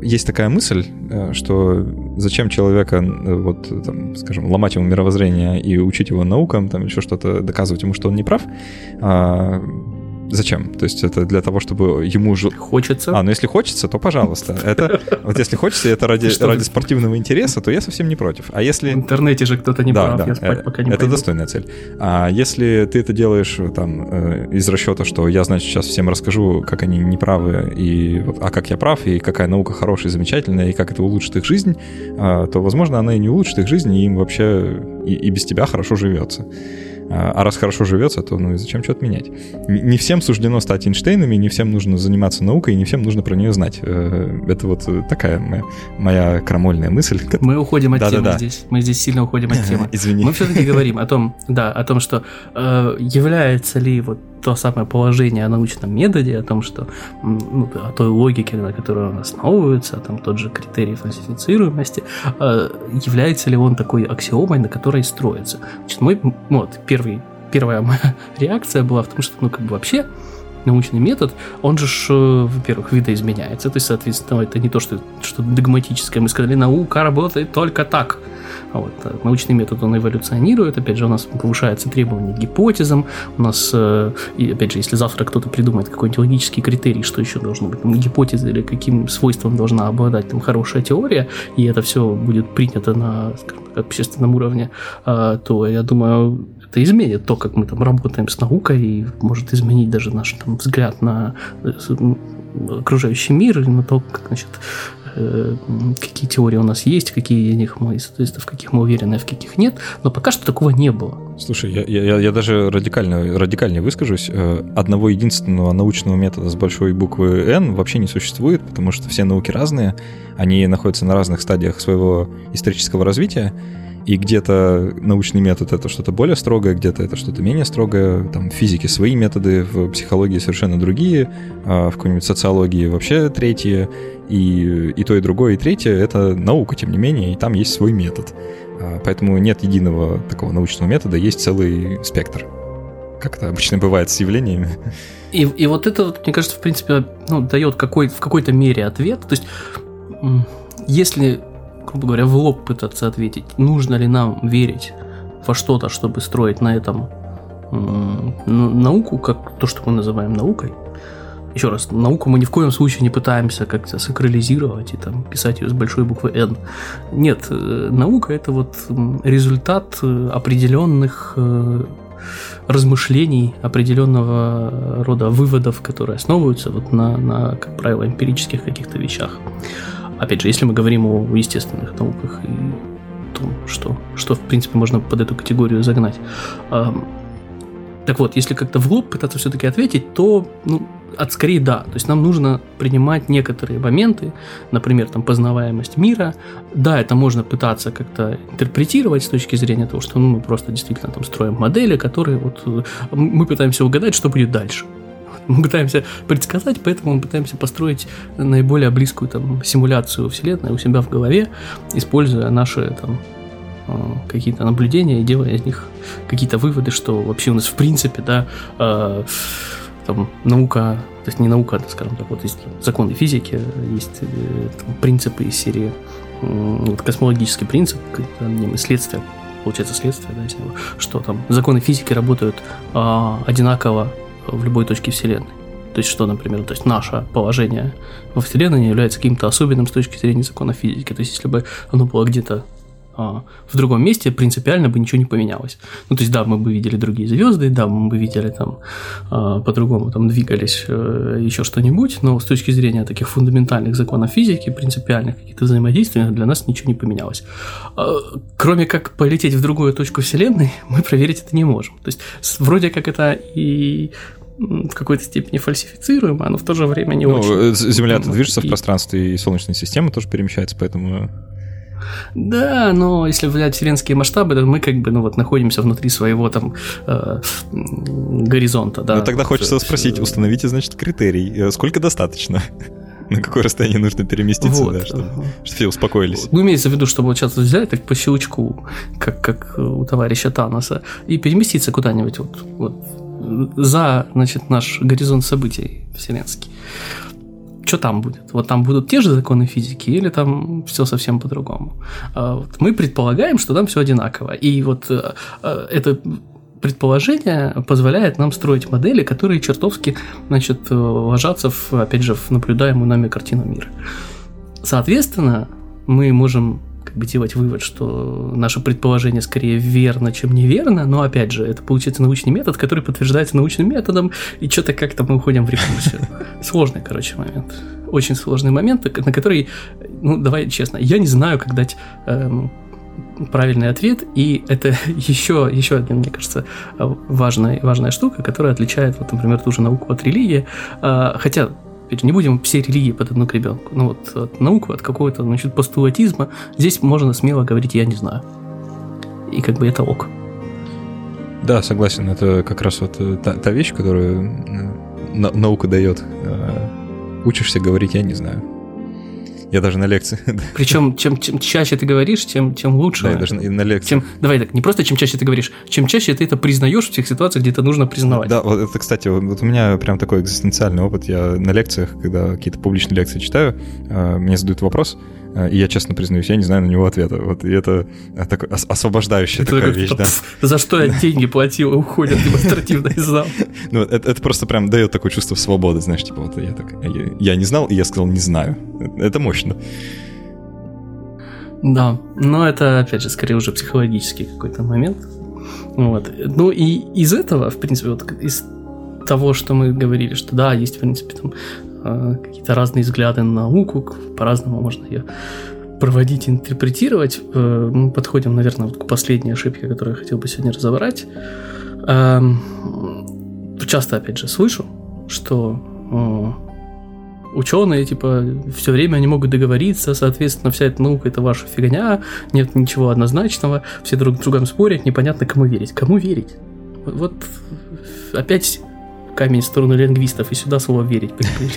есть такая мысль, э, что зачем человека, э, вот, там, скажем, ломать ему мировоззрение и учить его наукам, там еще что-то, доказывать ему, что он не прав, а, Зачем? То есть это для того, чтобы ему же... Хочется. А, ну если хочется, то пожалуйста. Это вот если хочется, это ради, ради спортивного интереса, то я совсем не против. А если... В интернете же кто-то не да, прав, да, я спать пока не Это пойду. достойная цель. А если ты это делаешь там э, из расчета, что я, значит, сейчас всем расскажу, как они неправы, и а как я прав, и какая наука хорошая, замечательная, и как это улучшит их жизнь, а, то, возможно, она и не улучшит их жизнь, и им вообще и, и без тебя хорошо живется. А, а раз хорошо живется, то ну и зачем что-то менять? Не всем суждено стать Эйнштейнами, не всем нужно заниматься наукой, и не всем нужно про нее знать. Э, это вот такая моя, моя крамольная мысль. Мы уходим от да, темы да, да. здесь. Мы здесь сильно уходим от темы. Извини. Мы все-таки говорим о том, да, о том, что э, является ли вот то самое положение о научном методе, о том, что ну, о той логике, на которой он основывается, там тот же критерий фальсифицируемости, э, является ли он такой аксиомой, на которой строится. Значит, мой, вот, первый, первая моя реакция была в том, что, ну, как бы вообще научный метод, он же, э, во-первых, видоизменяется, то есть, соответственно, это не то, что что догматическое. Мы сказали, наука работает только так. А вот э, научный метод, он эволюционирует, опять же, у нас повышается требование к гипотезам, у нас, э, и опять же, если завтра кто-то придумает какой-нибудь логический критерий, что еще должно быть, там, гипотеза или каким свойством должна обладать там хорошая теория, и это все будет принято на скажем, общественном уровне, то я думаю, это изменит то, как мы там работаем с наукой, и может изменить даже наш там, взгляд на э, окружающий мир, на то, как, значит, э, какие теории у нас есть, какие из них мы, соответственно, в каких мы уверены, а в каких нет. Но пока что такого не было. Слушай, я, я, я даже радикально, радикальнее выскажусь. Э, одного единственного научного метода с большой буквы N вообще не существует, потому что все науки разные, они находятся на разных стадиях своего исторического развития и где-то научный метод это что-то более строгое, где-то это что-то менее строгое, там в физике свои методы, в психологии совершенно другие, а в какой-нибудь социологии вообще третьи, и, и то, и другое, и третье — это наука, тем не менее, и там есть свой метод. А, поэтому нет единого такого научного метода, есть целый спектр. Как это обычно бывает с явлениями. И, и вот это, мне кажется, в принципе, ну, дает какой, в какой-то мере ответ. То есть, если грубо говоря, в лоб пытаться ответить, нужно ли нам верить во что-то, чтобы строить на этом науку, как то, что мы называем наукой, еще раз, науку мы ни в коем случае не пытаемся как-то сакрализировать и там писать ее с большой буквы N. Нет, э, наука это вот результат э, определенных э, размышлений, определенного рода выводов, которые основываются вот на, на как правило, эмпирических каких-то вещах. Опять же, если мы говорим о естественных науках и том, что, что в принципе можно под эту категорию загнать. Так вот, если как-то в лоб пытаться все-таки ответить, то, ну, от скорее да. То есть нам нужно принимать некоторые моменты, например, там познаваемость мира. Да, это можно пытаться как-то интерпретировать с точки зрения того, что ну, мы просто действительно там строим модели, которые вот э, мы пытаемся угадать, что будет дальше. Мы пытаемся предсказать, поэтому мы пытаемся построить наиболее близкую там симуляцию Вселенной у себя в голове, используя наши там Э, какие-то наблюдения и делая из них какие-то выводы, что вообще у нас в принципе, да, э, там наука, то есть не наука, а, скажем так, вот есть законы физики, есть э, там, принципы из серии, вот космологический принцип, одним из получается следствие, да, него, что там законы физики работают а, одинаково в любой точке Вселенной. То есть что, например, то есть наше положение во Вселенной не является каким-то особенным с точки зрения закона физики. То есть если бы оно было где-то а, в другом месте принципиально бы ничего не поменялось. Ну, то есть, да, мы бы видели другие звезды, да, мы бы видели там а, по-другому там двигались э, еще что-нибудь, но с точки зрения таких фундаментальных законов физики, принципиальных каких-то взаимодействий, для нас ничего не поменялось. А, кроме как полететь в другую точку Вселенной, мы проверить это не можем. То есть, вроде как это и в какой-то степени фальсифицируемо, но в то же время не ну, очень. Э, Земля-то движется и... в пространстве, и Солнечная система тоже перемещается, поэтому да, но если взять вселенские масштабы, то мы как бы, ну вот, находимся внутри своего там э, горизонта, да. Ну тогда хочется спросить, установите, значит, критерий, э, сколько достаточно? На какое расстояние нужно переместиться, вот. да, чтобы, чтобы все успокоились. Ну, имеется в виду, чтобы вот сейчас взять так по щелчку, как, как у товарища Таноса, и переместиться куда-нибудь вот, вот за, значит, наш горизонт событий вселенский что там будет? Вот там будут те же законы физики или там все совсем по-другому? А мы предполагаем, что там все одинаково. И вот э, э, это предположение позволяет нам строить модели, которые чертовски значит, ложатся, в, опять же, в наблюдаемую нами картину мира. Соответственно, мы можем как бы делать вывод, что наше предположение скорее верно, чем неверно, но опять же, это получается научный метод, который подтверждается научным методом, и что-то как-то мы уходим в рекурсию. Сложный, короче, момент. Очень сложный момент, на который, ну, давай честно, я не знаю, как дать эм, правильный ответ, и это еще, еще один, мне кажется, важная, важная штука, которая отличает, вот, например, ту же науку от религии, а, хотя Опять же, не будем все религии под одну гребенку. Ну вот от науку, от какого-то, значит, постулатизма, здесь можно смело говорить «я не знаю». И как бы это ок. Да, согласен. Это как раз вот э, та, та вещь, которую наука дает. Э, учишься говорить «я не знаю». Я даже на лекции. Причем, чем, чем чаще ты говоришь, тем, тем лучше. Да, я даже на лекции. Чем, давай так, не просто чем чаще ты говоришь, чем чаще ты это признаешь в тех ситуациях, где это нужно признавать. Да, вот это, кстати, вот у меня прям такой экзистенциальный опыт. Я на лекциях, когда какие-то публичные лекции читаю, э, мне задают вопрос, и я честно признаюсь, я не знаю на него ответа. Вот и это такой освобождающая это такая вещь, да. За что я деньги платил и уходят демонстративно из зала. Ну, это, это просто прям дает такое чувство свободы, знаешь, типа вот я так, я, я не знал, и я сказал не знаю. Это мощно. Да, но это, опять же, скорее уже психологический какой-то момент. Вот. Ну и из этого, в принципе, вот из того, что мы говорили, что да, есть, в принципе, там какие-то разные взгляды на науку, по-разному можно ее проводить, интерпретировать. Э, мы подходим, наверное, вот к последней ошибке, которую я хотел бы сегодня разобрать. Эм, часто, опять же, слышу, что э, ученые, типа, все время они могут договориться, соответственно, вся эта наука это ваша фигня, нет ничего однозначного, все друг с другом спорят, непонятно, кому верить. Кому верить? Вот опять камень в сторону лингвистов, и сюда слово верить приплыли.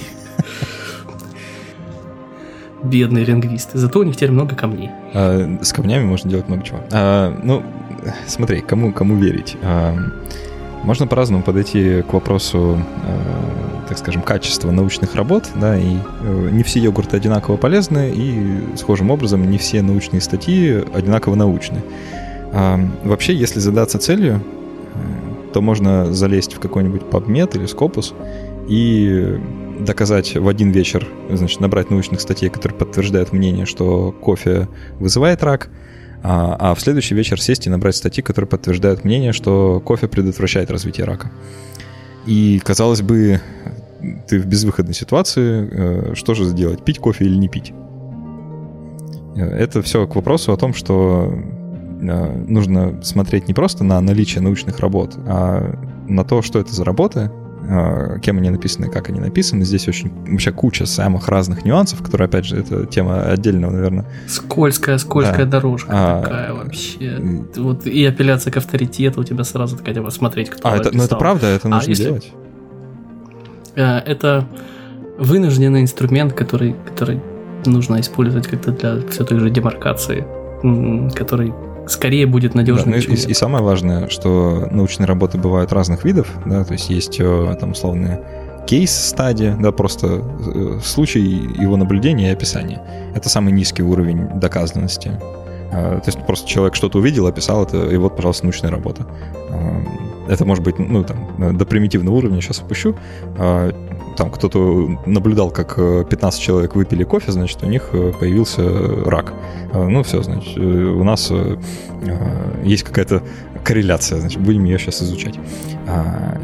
Бедные лингвисты. Зато у них теперь много камней. А, с камнями можно делать много чего. А, ну, смотри, кому, кому верить? А, можно по-разному подойти к вопросу, э, так скажем, качества научных работ, да, и э, не все йогурты одинаково полезны, и схожим образом не все научные статьи одинаково научны. А, вообще, если задаться целью, э, то можно залезть в какой-нибудь PubMed или Scopus и доказать в один вечер, значит, набрать научных статей, которые подтверждают мнение, что кофе вызывает рак, а, а в следующий вечер сесть и набрать статьи, которые подтверждают мнение, что кофе предотвращает развитие рака. И, казалось бы, ты в безвыходной ситуации, э, что же сделать, пить кофе или не пить? Э, это все к вопросу о том, что нужно смотреть не просто на наличие научных работ, а на то, что это за работы, кем они написаны, как они написаны. Здесь очень вообще куча самых разных нюансов, которые, опять же, это тема отдельного, наверное. Скользкая, скользкая да. дорожка а, такая вообще. Вот и апелляция к авторитету у тебя сразу такая, типа, смотреть, кто а это, Ну это правда, это а нужно а если... делать. Это вынужденный инструмент, который, который нужно использовать как-то для все той же демаркации, который скорее будет надежным. Да, ну, и, и самое важное, что научные работы бывают разных видов, да, то есть есть э, там условные кейс-стадия, да, просто э, случай его наблюдения и описания. Это самый низкий уровень доказанности. А, то есть просто человек что-то увидел, описал это, и вот, пожалуйста, научная работа. А, это может быть, ну, там, до примитивного уровня, сейчас опущу. А, там кто-то наблюдал, как 15 э, человек выпили кофе, значит, у них э, появился рак. А, ну, все, значит, э, у нас есть какая-то корреляция, значит, будем ее сейчас изучать. А,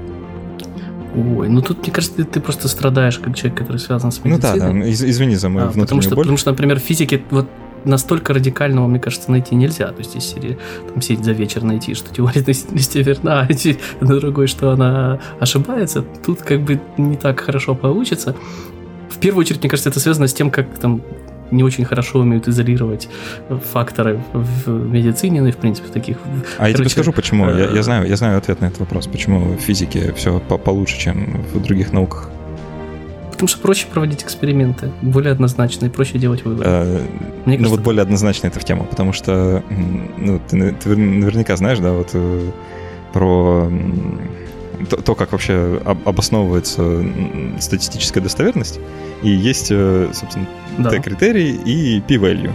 Ой, ну тут, мне кажется, ты, ты просто страдаешь как человек, который связан с медициной. Ну да, да, извини за мою а, внутреннюю потому что, боль. Потому что, например, в физике вот настолько радикального, мне кажется, найти нельзя. То есть, если там сидеть за вечер найти, что теория относительности верна, а на другой, что она ошибается, тут как бы не так хорошо получится. В первую очередь, мне кажется, это связано с тем, как там не очень хорошо умеют изолировать факторы в медицине, ну и в принципе в таких. А Короче, я тебе скажу, почему. Я, я знаю, я знаю ответ на этот вопрос, почему в физике все получше, чем в других науках. Потому что проще проводить эксперименты, более однозначно и проще делать выводы. А, Мне ну вот более однозначно это в тему, потому что ну, ты, ты наверняка знаешь, да, вот э, про то, то, как вообще обосновывается статистическая достоверность, и есть, э, собственно, да. T-критерий и P-value.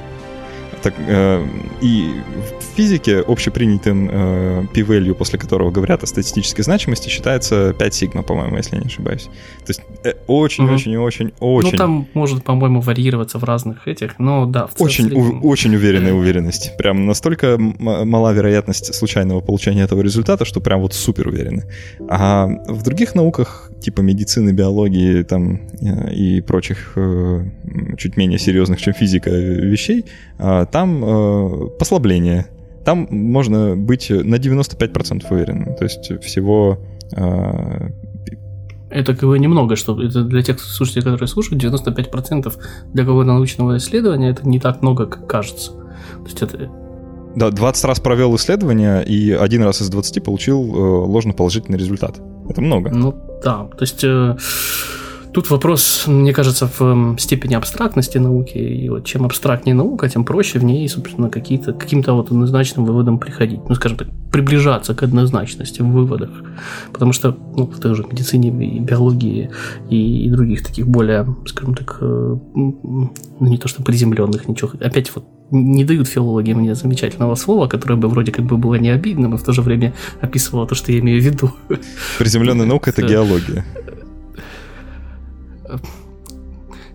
Так, э, и в физике общепринятым э, p-value, после которого говорят о статистической значимости, считается 5 сигма, по-моему, если я не ошибаюсь. То есть очень-очень-очень-очень... Угу. Очень, очень, ну, там может, по-моему, варьироваться в разных этих, но да. В очень, среднем... очень уверенная уверенность. Прям настолько мала вероятность случайного получения этого результата, что прям вот супер уверены. А в других науках, типа медицины, биологии там э, и прочих э, чуть менее серьезных, чем физика вещей, а, там э, послабление. Там можно быть на 95% уверенным. То есть всего... Э, это бы немного, что это для тех слушателей, которые слушают, 95% для какого-то научного исследования это не так много, как кажется. То есть это да, 20 раз провел исследование и один раз из 20 получил э, ложно-положительный результат. Это много. Ну да, то есть э, Тут вопрос, мне кажется, в эм, степени абстрактности науки. И вот чем абстрактнее наука, тем проще в ней, собственно, какие-то, каким-то вот однозначным выводом приходить. Ну, скажем так, приближаться к однозначности в выводах. Потому что ну, в той же медицине и биологии и, и других таких более, скажем так, э, ну, не то что приземленных, ничего. Опять вот не дают филологи мне замечательного слова, которое бы вроде как бы было не обидным, но в то же время описывало то, что я имею в виду. Приземленная наука — это геология.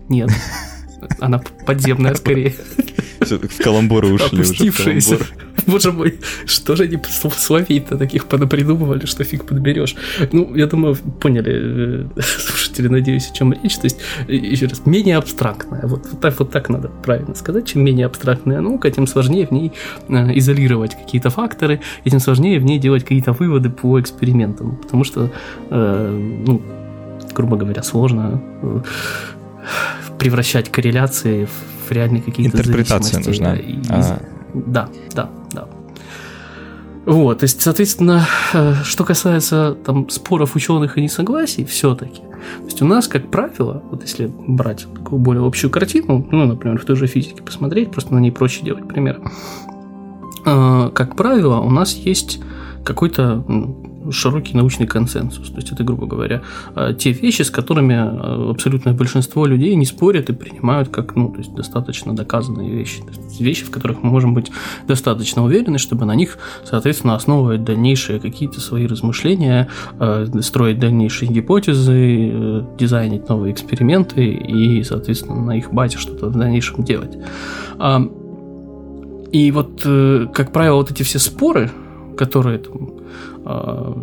Нет. Она подземная скорее. В каламбуры ушли Опустившиеся. Боже мой, что же они словей-то таких придумывали, что фиг подберешь. Ну, я думаю, поняли, э, слушатели, надеюсь, о чем речь. То есть, еще раз, менее абстрактная. Вот, вот, так, вот так надо правильно сказать. Чем менее абстрактная наука, тем сложнее в ней э, изолировать какие-то факторы, и тем сложнее в ней делать какие-то выводы по экспериментам. Потому что, э, ну, грубо говоря, сложно э, превращать корреляции в реальные какие-то Интерпретация нужна. Да, и, а... да, да, да. Вот, то есть, соответственно, э, что касается там споров ученых и несогласий, все-таки, то есть у нас, как правило, вот если брать такую более общую картину, ну, например, в той же физике посмотреть, просто на ней проще делать пример, э, как правило, у нас есть какой-то широкий научный консенсус. То есть это, грубо говоря, э, те вещи, с которыми э, абсолютное большинство людей не спорят и принимают как ну, то есть достаточно доказанные вещи. То есть вещи, в которых мы можем быть достаточно уверены, чтобы на них, соответственно, основывать дальнейшие какие-то свои размышления, строить дальнейшие гипотезы, дизайнить новые эксперименты и, соответственно, на их базе что-то в дальнейшем делать. И вот, как правило, вот эти все споры, которые там,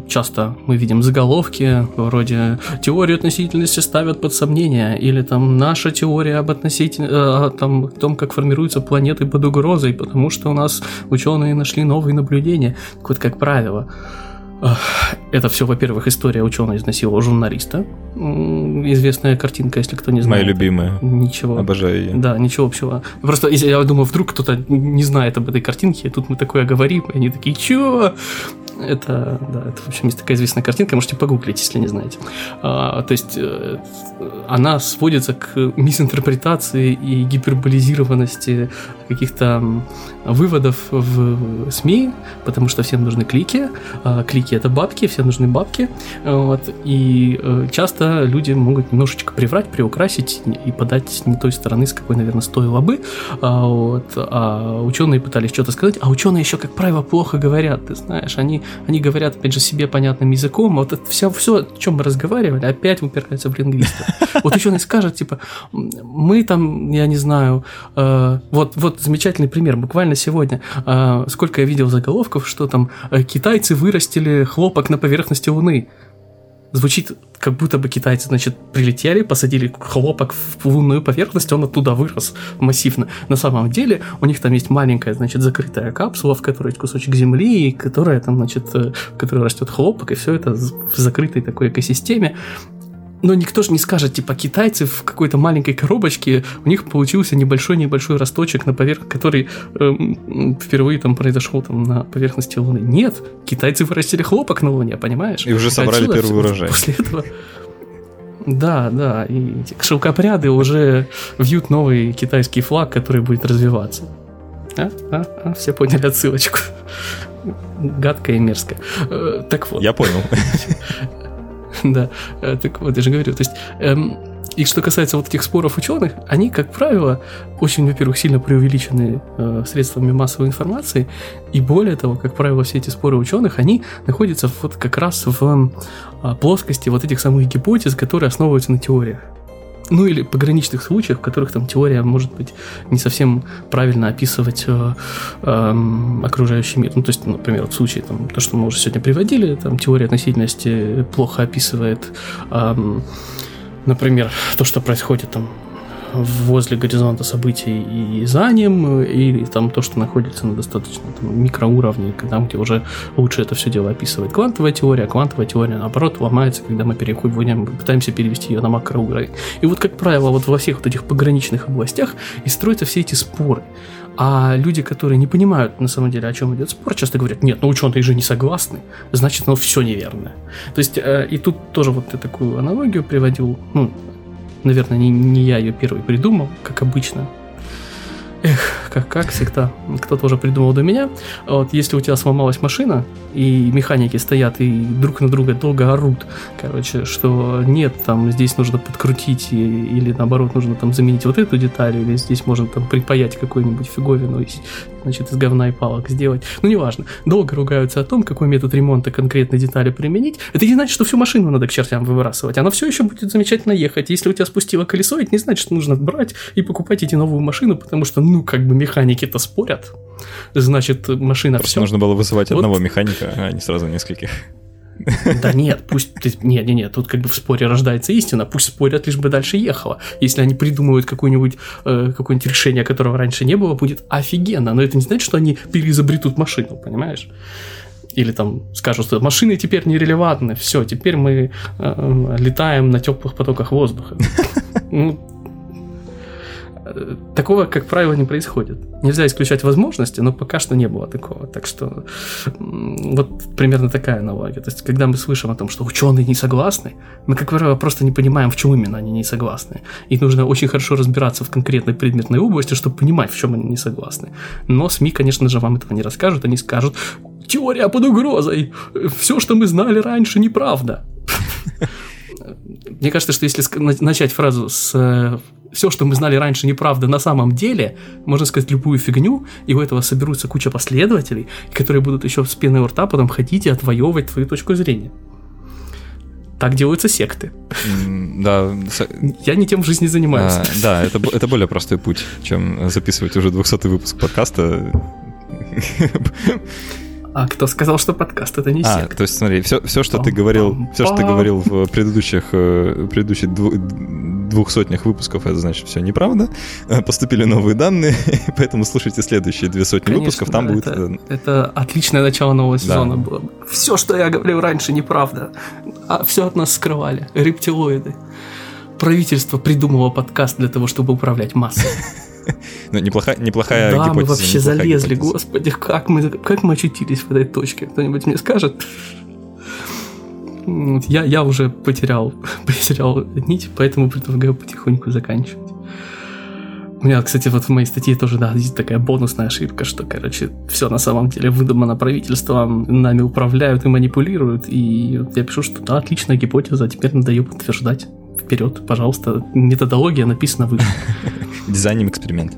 часто мы видим заголовки вроде «Теорию относительности ставят под сомнение» или там «Наша теория об относительно... Э, там, о том, как формируются планеты под угрозой, потому что у нас ученые нашли новые наблюдения». Так вот, как правило, это все, во-первых, история ученого изнасиловал журналиста. Известная картинка, если кто не знает. Моя любимая. Ничего. Обожаю ее. Да, ничего общего. Просто я думаю, вдруг кто-то не знает об этой картинке, тут мы такое говорим, и они такие, чё? Это, да, это, в общем, есть такая известная картинка, можете погуглить, если не знаете. А, то есть э, она сводится к мисинтерпретации и гиперболизированности каких-то выводов в СМИ, потому что всем нужны клики, а клики это бабки, всем нужны бабки, вот, и э, часто люди могут немножечко приврать, приукрасить и подать не той стороны, с какой, наверное, стоило бы, а, вот, а ученые пытались что-то сказать, а ученые еще, как правило, плохо говорят, ты знаешь, они, они говорят, опять же, себе понятным языком, вот это все, все, о чем мы разговаривали, опять упирается в лингвистов. Вот ученый скажет, типа, мы там, я не знаю, э, вот, вот замечательный пример, буквально сегодня, э, сколько я видел заголовков, что там э, китайцы вырастили хлопок на поверхности Луны. Звучит, как будто бы китайцы, значит, прилетели, посадили хлопок в лунную поверхность, он оттуда вырос массивно. На самом деле у них там есть маленькая, значит, закрытая капсула, в которой есть кусочек земли, которая там, значит, в которой растет хлопок, и все это в закрытой такой экосистеме но никто же не скажет, типа, китайцы в какой-то маленькой коробочке, у них получился небольшой-небольшой росточек на поверх, который э, впервые там произошел там на поверхности Луны. Нет, китайцы вырастили хлопок на Луне, понимаешь? И уже собрали Отсюда, первый урожай. После этого... Да, да, и шелкопряды уже вьют новый китайский флаг, который будет развиваться. А? А? А? Все поняли отсылочку. Гадкая и мерзкая. Э, так вот. Я понял. Да, э, так вот, я же говорю, то есть... Эм, и что касается вот этих споров ученых, они, как правило, очень, во-первых, сильно преувеличены э, средствами массовой информации, и более того, как правило, все эти споры ученых, они находятся вот как раз в э, плоскости вот этих самых гипотез, которые основываются на теориях ну или пограничных случаях, в которых там теория может быть не совсем правильно описывать э, э, окружающий мир. Ну, то есть, например, в случае там, то, что мы уже сегодня приводили, там теория относительности плохо описывает, э, например, то, что происходит там возле горизонта событий и за ним, или там то, что находится на достаточно там, микроуровне, там, где уже лучше это все дело описывает квантовая теория, а квантовая теория, наоборот, ломается, когда мы переходим, пытаемся перевести ее на макроуровень. И вот, как правило, вот во всех вот этих пограничных областях и строятся все эти споры. А люди, которые не понимают на самом деле, о чем идет спор, часто говорят, нет, ну ученые же не согласны, значит, ну все неверно. То есть, э, и тут тоже вот я такую аналогию приводил, ну, Наверное, не, не я ее первый придумал, как обычно. Эх, как, как всегда, кто-то уже придумал до меня. Вот если у тебя сломалась машина, и механики стоят и друг на друга долго орут, короче, что нет, там здесь нужно подкрутить, и, или наоборот нужно там заменить вот эту деталь, или здесь можно там припаять какую-нибудь фиговину, и, значит, из говна и палок сделать. Ну, неважно. Долго ругаются о том, какой метод ремонта конкретной детали применить. Это не значит, что всю машину надо к чертям выбрасывать. Она все еще будет замечательно ехать. Если у тебя спустило колесо, это не значит, что нужно брать и покупать эти новую машину, потому что, ну, как бы механики-то спорят. Значит, машина Просто все. нужно было вызывать вот. одного механика, а не сразу нескольких. Да нет, пусть... Нет, нет, нет, тут как бы в споре рождается истина, пусть спорят, лишь бы дальше ехала. Если они придумывают какое-нибудь э, какое решение, которого раньше не было, будет офигенно. Но это не значит, что они переизобретут машину, понимаешь? Или там скажут, что машины теперь нерелевантны, все, теперь мы э, летаем на теплых потоках воздуха. Ну, такого, как правило, не происходит. Нельзя исключать возможности, но пока что не было такого. Так что вот примерно такая аналогия. То есть, когда мы слышим о том, что ученые не согласны, мы, как правило, просто не понимаем, в чем именно они не согласны. И нужно очень хорошо разбираться в конкретной предметной области, чтобы понимать, в чем они не согласны. Но СМИ, конечно же, вам этого не расскажут. Они скажут, теория под угрозой, все, что мы знали раньше, неправда. Мне кажется, что если начать фразу с все, что мы знали раньше, неправда на самом деле, можно сказать любую фигню, и у этого соберутся куча последователей, которые будут еще с пеной у рта потом ходить и отвоевывать твою точку зрения. Так делаются секты. Да. Я не тем в жизни занимаюсь. А, да, это, это более простой путь, чем записывать уже 200 выпуск подкаста. А кто сказал, что подкаст это не а, секта? то есть смотри, все, все что ты говорил, все, что ты говорил в предыдущих, э, предыдущих двух сотнях выпусков, это значит все неправда. Э, поступили новые данные, поэтому слушайте следующие две сотни Конечно, выпусков, там да, будет... Это, э, это отличное начало нового сезона да. было. Все, что я говорил раньше, неправда. А все от нас скрывали. Рептилоиды. Правительство придумало подкаст для того, чтобы управлять массой. Ну, неплохая, неплохая да, гипотеза. мы вообще залезли, гипотеза. господи, как мы, как мы очутились в этой точке? Кто-нибудь мне скажет? Я, я уже потерял, потерял нить, поэтому предлагаю потихоньку заканчивать. У меня, кстати, вот в моей статье тоже, да, здесь такая бонусная ошибка, что, короче, все на самом деле выдумано правительством, нами управляют и манипулируют, и я пишу, что да, отличная гипотеза, теперь надо ее подтверждать. Вперед, пожалуйста, методология написана выше. Дизайнем эксперимент.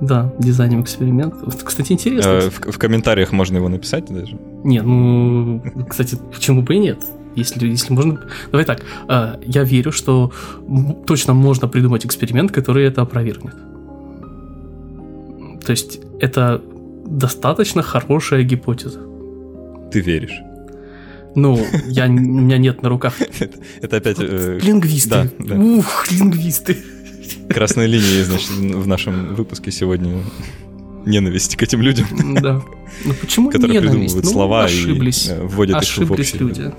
Да, дизайнем эксперимент. Кстати, интересно. Э, в, в комментариях можно его написать даже. Не, ну, кстати, почему бы и нет? Если, если можно... Давай так, э, я верю, что точно можно придумать эксперимент, который это опровергнет. То есть это достаточно хорошая гипотеза. Ты веришь? Ну, я, у меня нет на руках. Это опять... Э, лингвисты. Ух, лингвисты. Красной линией, значит, в нашем выпуске сегодня ненависть к этим людям. Да. Ну почему Которые ненависть? придумывают ну, слова ошиблись. и вводят ошиблись их в общий, люди.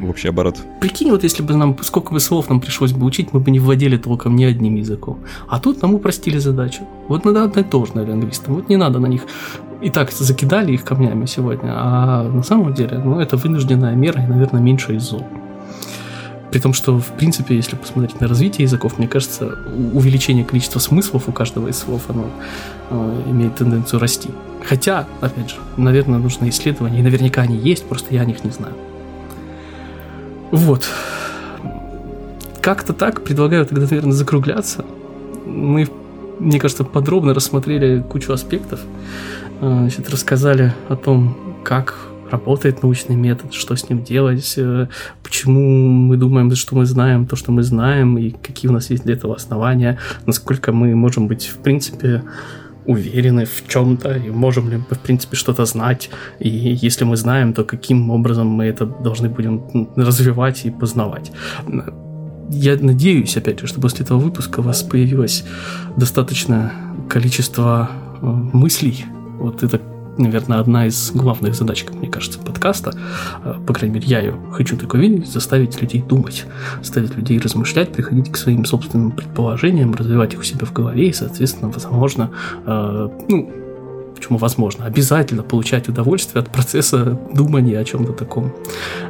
в общий оборот. Прикинь, вот если бы нам, сколько бы слов нам пришлось бы учить, мы бы не вводили толком ни одним языком. А тут нам упростили задачу. Вот надо одно и то же, наверное, лингвистам. Вот не надо на них и так закидали их камнями сегодня, а на самом деле, ну, это вынужденная мера и, наверное, меньше из зол. При том, что, в принципе, если посмотреть на развитие языков, мне кажется, увеличение количества смыслов у каждого из слов, оно э, имеет тенденцию расти. Хотя, опять же, наверное, нужны исследования, и наверняка они есть, просто я о них не знаю. Вот. Как-то так, предлагаю тогда, наверное, закругляться. Мы, мне кажется, подробно рассмотрели кучу аспектов. Э, значит, рассказали о том, как работает научный метод, что с ним делать, э, почему мы думаем, что мы знаем то, что мы знаем, и какие у нас есть для этого основания, насколько мы можем быть, в принципе, уверены в чем-то, и можем ли мы, в принципе, что-то знать, и если мы знаем, то каким образом мы это должны будем развивать и познавать. Я надеюсь, опять же, что после этого выпуска у вас появилось достаточное количество э, мыслей. Вот это наверное, одна из главных задач, как мне кажется, подкаста, э, по крайней мере, я ее хочу такой видеть, заставить людей думать, заставить людей размышлять, приходить к своим собственным предположениям, развивать их у себя в голове и, соответственно, возможно, э, ну, почему возможно, обязательно получать удовольствие от процесса думания о чем-то таком,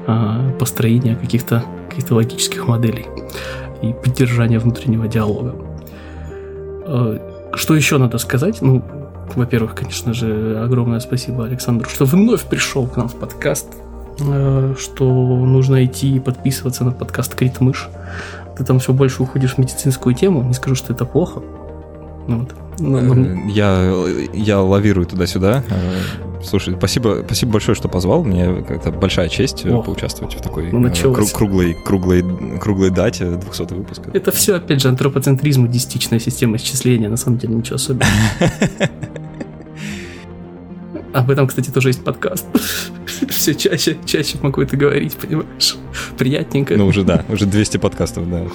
э, построения каких-то каких логических моделей и поддержания внутреннего диалога. Что еще надо сказать? Ну, во-первых, конечно же, огромное спасибо Александру, что вновь пришел к нам в подкаст, э, что нужно идти и подписываться на подкаст Крит Мышь. Ты там все больше уходишь в медицинскую тему, не скажу, что это плохо. Вот. но, но... Э, я, я лавирую туда-сюда. Э, слушай, спасибо, спасибо большое, что позвал. Мне как-то большая честь О, поучаствовать в такой ну, круг, круглой, круглой, круглой дате 200 выпуска. Это все, опять же, антропоцентризм и десятичная система исчисления. На самом деле ничего особенного. Об этом, кстати, тоже есть подкаст. Все чаще, чаще могу это говорить, понимаешь? Приятненько. Ну, уже да, уже 200 подкастов, да.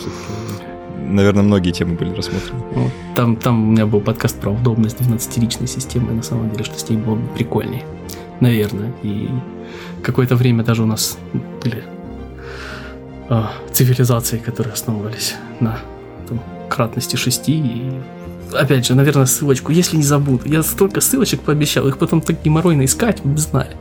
Наверное, многие темы были рассмотрены. Там, там у меня был подкаст про удобность 12-личной системы, на самом деле, что с ней было бы прикольнее. Наверное. И какое-то время даже у нас были а, цивилизации, которые основывались на там, кратности 6 и опять же, наверное, ссылочку, если не забуду. Я столько ссылочек пообещал, их потом так геморройно искать, знали.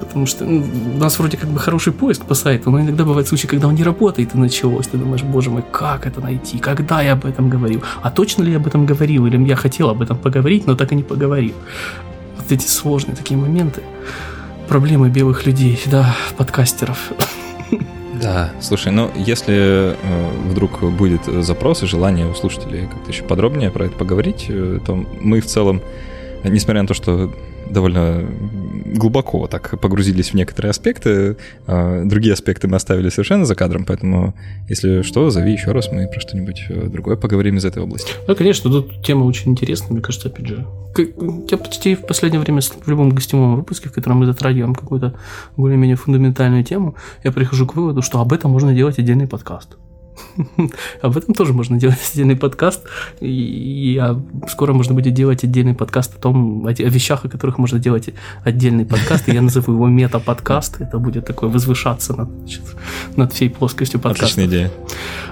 Потому что ну, у нас вроде как бы хороший поиск по сайту, но иногда бывают случаи, когда он не работает и началось. Ты думаешь, боже мой, как это найти? Когда я об этом говорил? А точно ли я об этом говорил? Или я хотел об этом поговорить, но так и не поговорил? эти сложные такие моменты. Проблемы белых людей, да, подкастеров. Да, слушай, ну если э, вдруг будет запрос и желание у слушателей как-то еще подробнее про это поговорить, э, то мы в целом, несмотря на то, что довольно глубоко так погрузились в некоторые аспекты. А другие аспекты мы оставили совершенно за кадром, поэтому, если что, зови еще раз, мы про что-нибудь э, другое поговорим из этой области. Да, конечно, тут тема очень интересная, мне кажется, опять же. Я почти в последнее время в любом гостевом выпуске, в котором мы затрагиваем какую-то более-менее фундаментальную тему, я прихожу к выводу, что об этом можно делать отдельный подкаст. Об этом тоже можно делать отдельный подкаст. И а скоро можно будет делать отдельный подкаст о том, о, вещах, о которых можно делать отдельный подкаст. И я назову его мета-подкаст. Это будет такое возвышаться над, значит, над всей плоскостью подкаста. Отличная идея.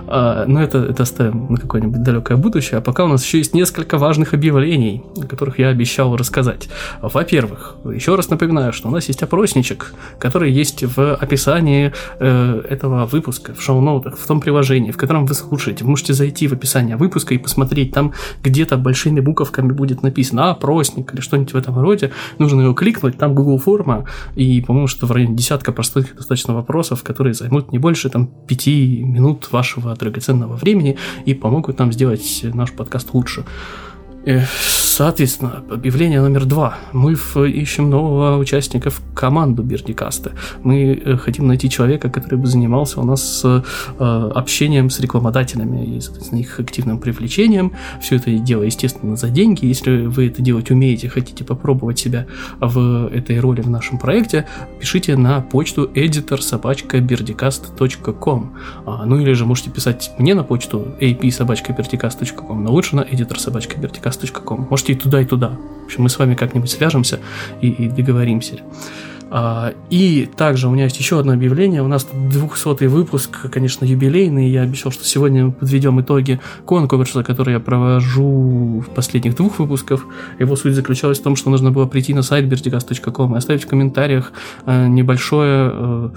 А, но это, это оставим на какое-нибудь далекое будущее. А пока у нас еще есть несколько важных объявлений, о которых я обещал рассказать. Во-первых, еще раз напоминаю, что у нас есть опросничек, который есть в описании э, этого выпуска, в шоу-ноутах, в том приложении, в котором вы слушаете. Вы можете зайти в описание выпуска и посмотреть, там где-то большими буковками будет написано опросник или что-нибудь в этом роде. Нужно его кликнуть, там Google форма, и, по-моему, что в районе десятка простых достаточно вопросов, которые займут не больше там пяти минут вашего драгоценного времени и помогут нам сделать наш подкаст лучше. Соответственно, объявление номер два. Мы ищем нового участника в команду Бердикаста. Мы э, хотим найти человека, который бы занимался у нас э, общением с рекламодателями и, соответственно, их активным привлечением. Все это дело, естественно, за деньги. Если вы это делать умеете, хотите попробовать себя в этой роли в нашем проекте, пишите на почту editor а, Ну или же можете писать мне на почту ap но лучше на editor podcast.com. Можете и туда, и туда. В общем, мы с вами как-нибудь свяжемся и, и договоримся. А, и также у меня есть еще одно объявление. У нас 200 выпуск, конечно, юбилейный. Я обещал, что сегодня подведем итоги конкурса, который я провожу в последних двух выпусках. Его суть заключалась в том, что нужно было прийти на сайт bertigas.com и оставить в комментариях э, небольшое э,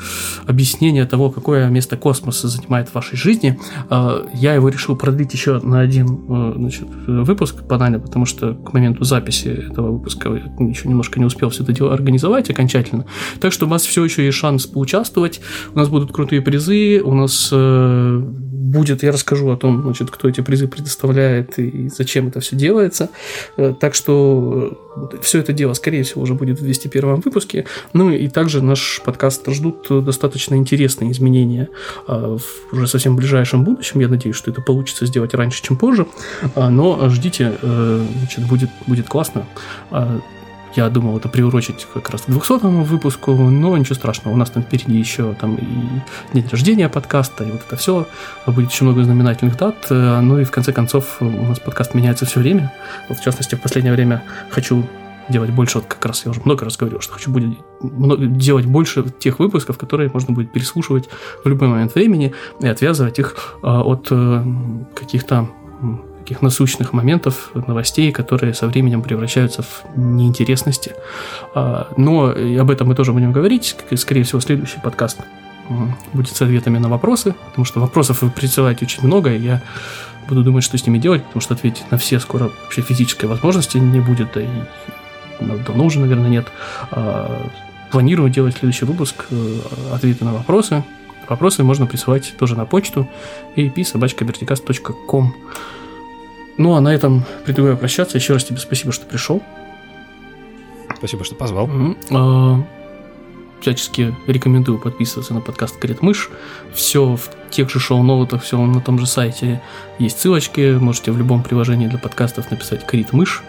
объяснение того, какое место космоса занимает в вашей жизни. Э, я его решил продлить еще на один значит, выпуск банально, потому что к моменту записи этого выпуска я еще немножко не успел все это дело организовать окончательно обязательно. Так что у вас все еще есть шанс поучаствовать. У нас будут крутые призы, у нас э, будет, я расскажу о том, значит, кто эти призы предоставляет и зачем это все делается. Э, так что э, все это дело, скорее всего, уже будет в 201 выпуске. Ну и также наш подкаст ждут достаточно интересные изменения э, в уже совсем ближайшем будущем. Я надеюсь, что это получится сделать раньше, чем позже. Но ждите, значит, будет, будет классно. Я думал это приурочить как раз к 200 выпуску, но ничего страшного. У нас там впереди еще там и день рождения подкаста, и вот это все. Будет еще много знаменательных дат. Э, ну и в конце концов у нас подкаст меняется все время. Вот в частности, в последнее время хочу делать больше, вот как раз я уже много раз говорил, что хочу будет делать больше тех выпусков, которые можно будет переслушивать в любой момент времени и отвязывать их э, от э, каких-то таких насущных моментов, новостей, которые со временем превращаются в неинтересности. А, но об этом мы тоже будем говорить. Скорее всего, следующий подкаст будет с ответами на вопросы, потому что вопросов вы присылаете очень много, и я буду думать, что с ними делать, потому что ответить на все скоро вообще физической возможности не будет, да и давно уже, наверное, нет. А, планирую делать следующий выпуск э, ответы на вопросы. Вопросы можно присылать тоже на почту ap.собачка.verticast.com. Ну, а на этом предлагаю прощаться. Еще раз тебе спасибо, что пришел. Спасибо, что позвал. Mm-hmm. всячески рекомендую подписываться на подкаст Крет Мышь. Все в тех же шоу-ноутах, все на том же сайте есть ссылочки. Можете в любом приложении для подкастов написать Крит Мышь.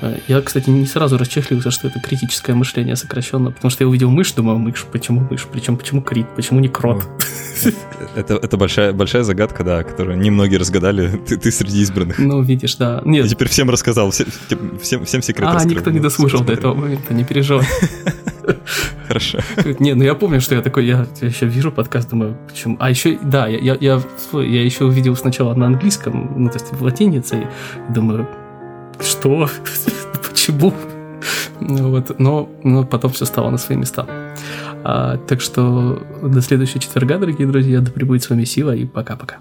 Э, я, кстати, не сразу расчехлился, что это критическое мышление сокращенно, потому что я увидел мышь, думаю, мышь, почему мышь, причем почему крит, почему не крот? Это, это большая, большая загадка, да, которую немногие разгадали, ты, ты среди избранных. Ну, видишь, да. Нет. Я теперь всем рассказал, всем, всем, всем секреты А, раскрыл. никто не дослушал до этого момента, не переживай. Хорошо. Не, ну я помню, что я такой, я, я еще вижу подкаст, думаю, почему. А еще, да, я, я, я, я еще увидел сначала на английском, ну, то есть в латинице, и думаю, что? Почему? Вот, но, но потом все стало на свои места. А, так что до следующего четверга, дорогие друзья, да пребудет с вами сила и пока-пока.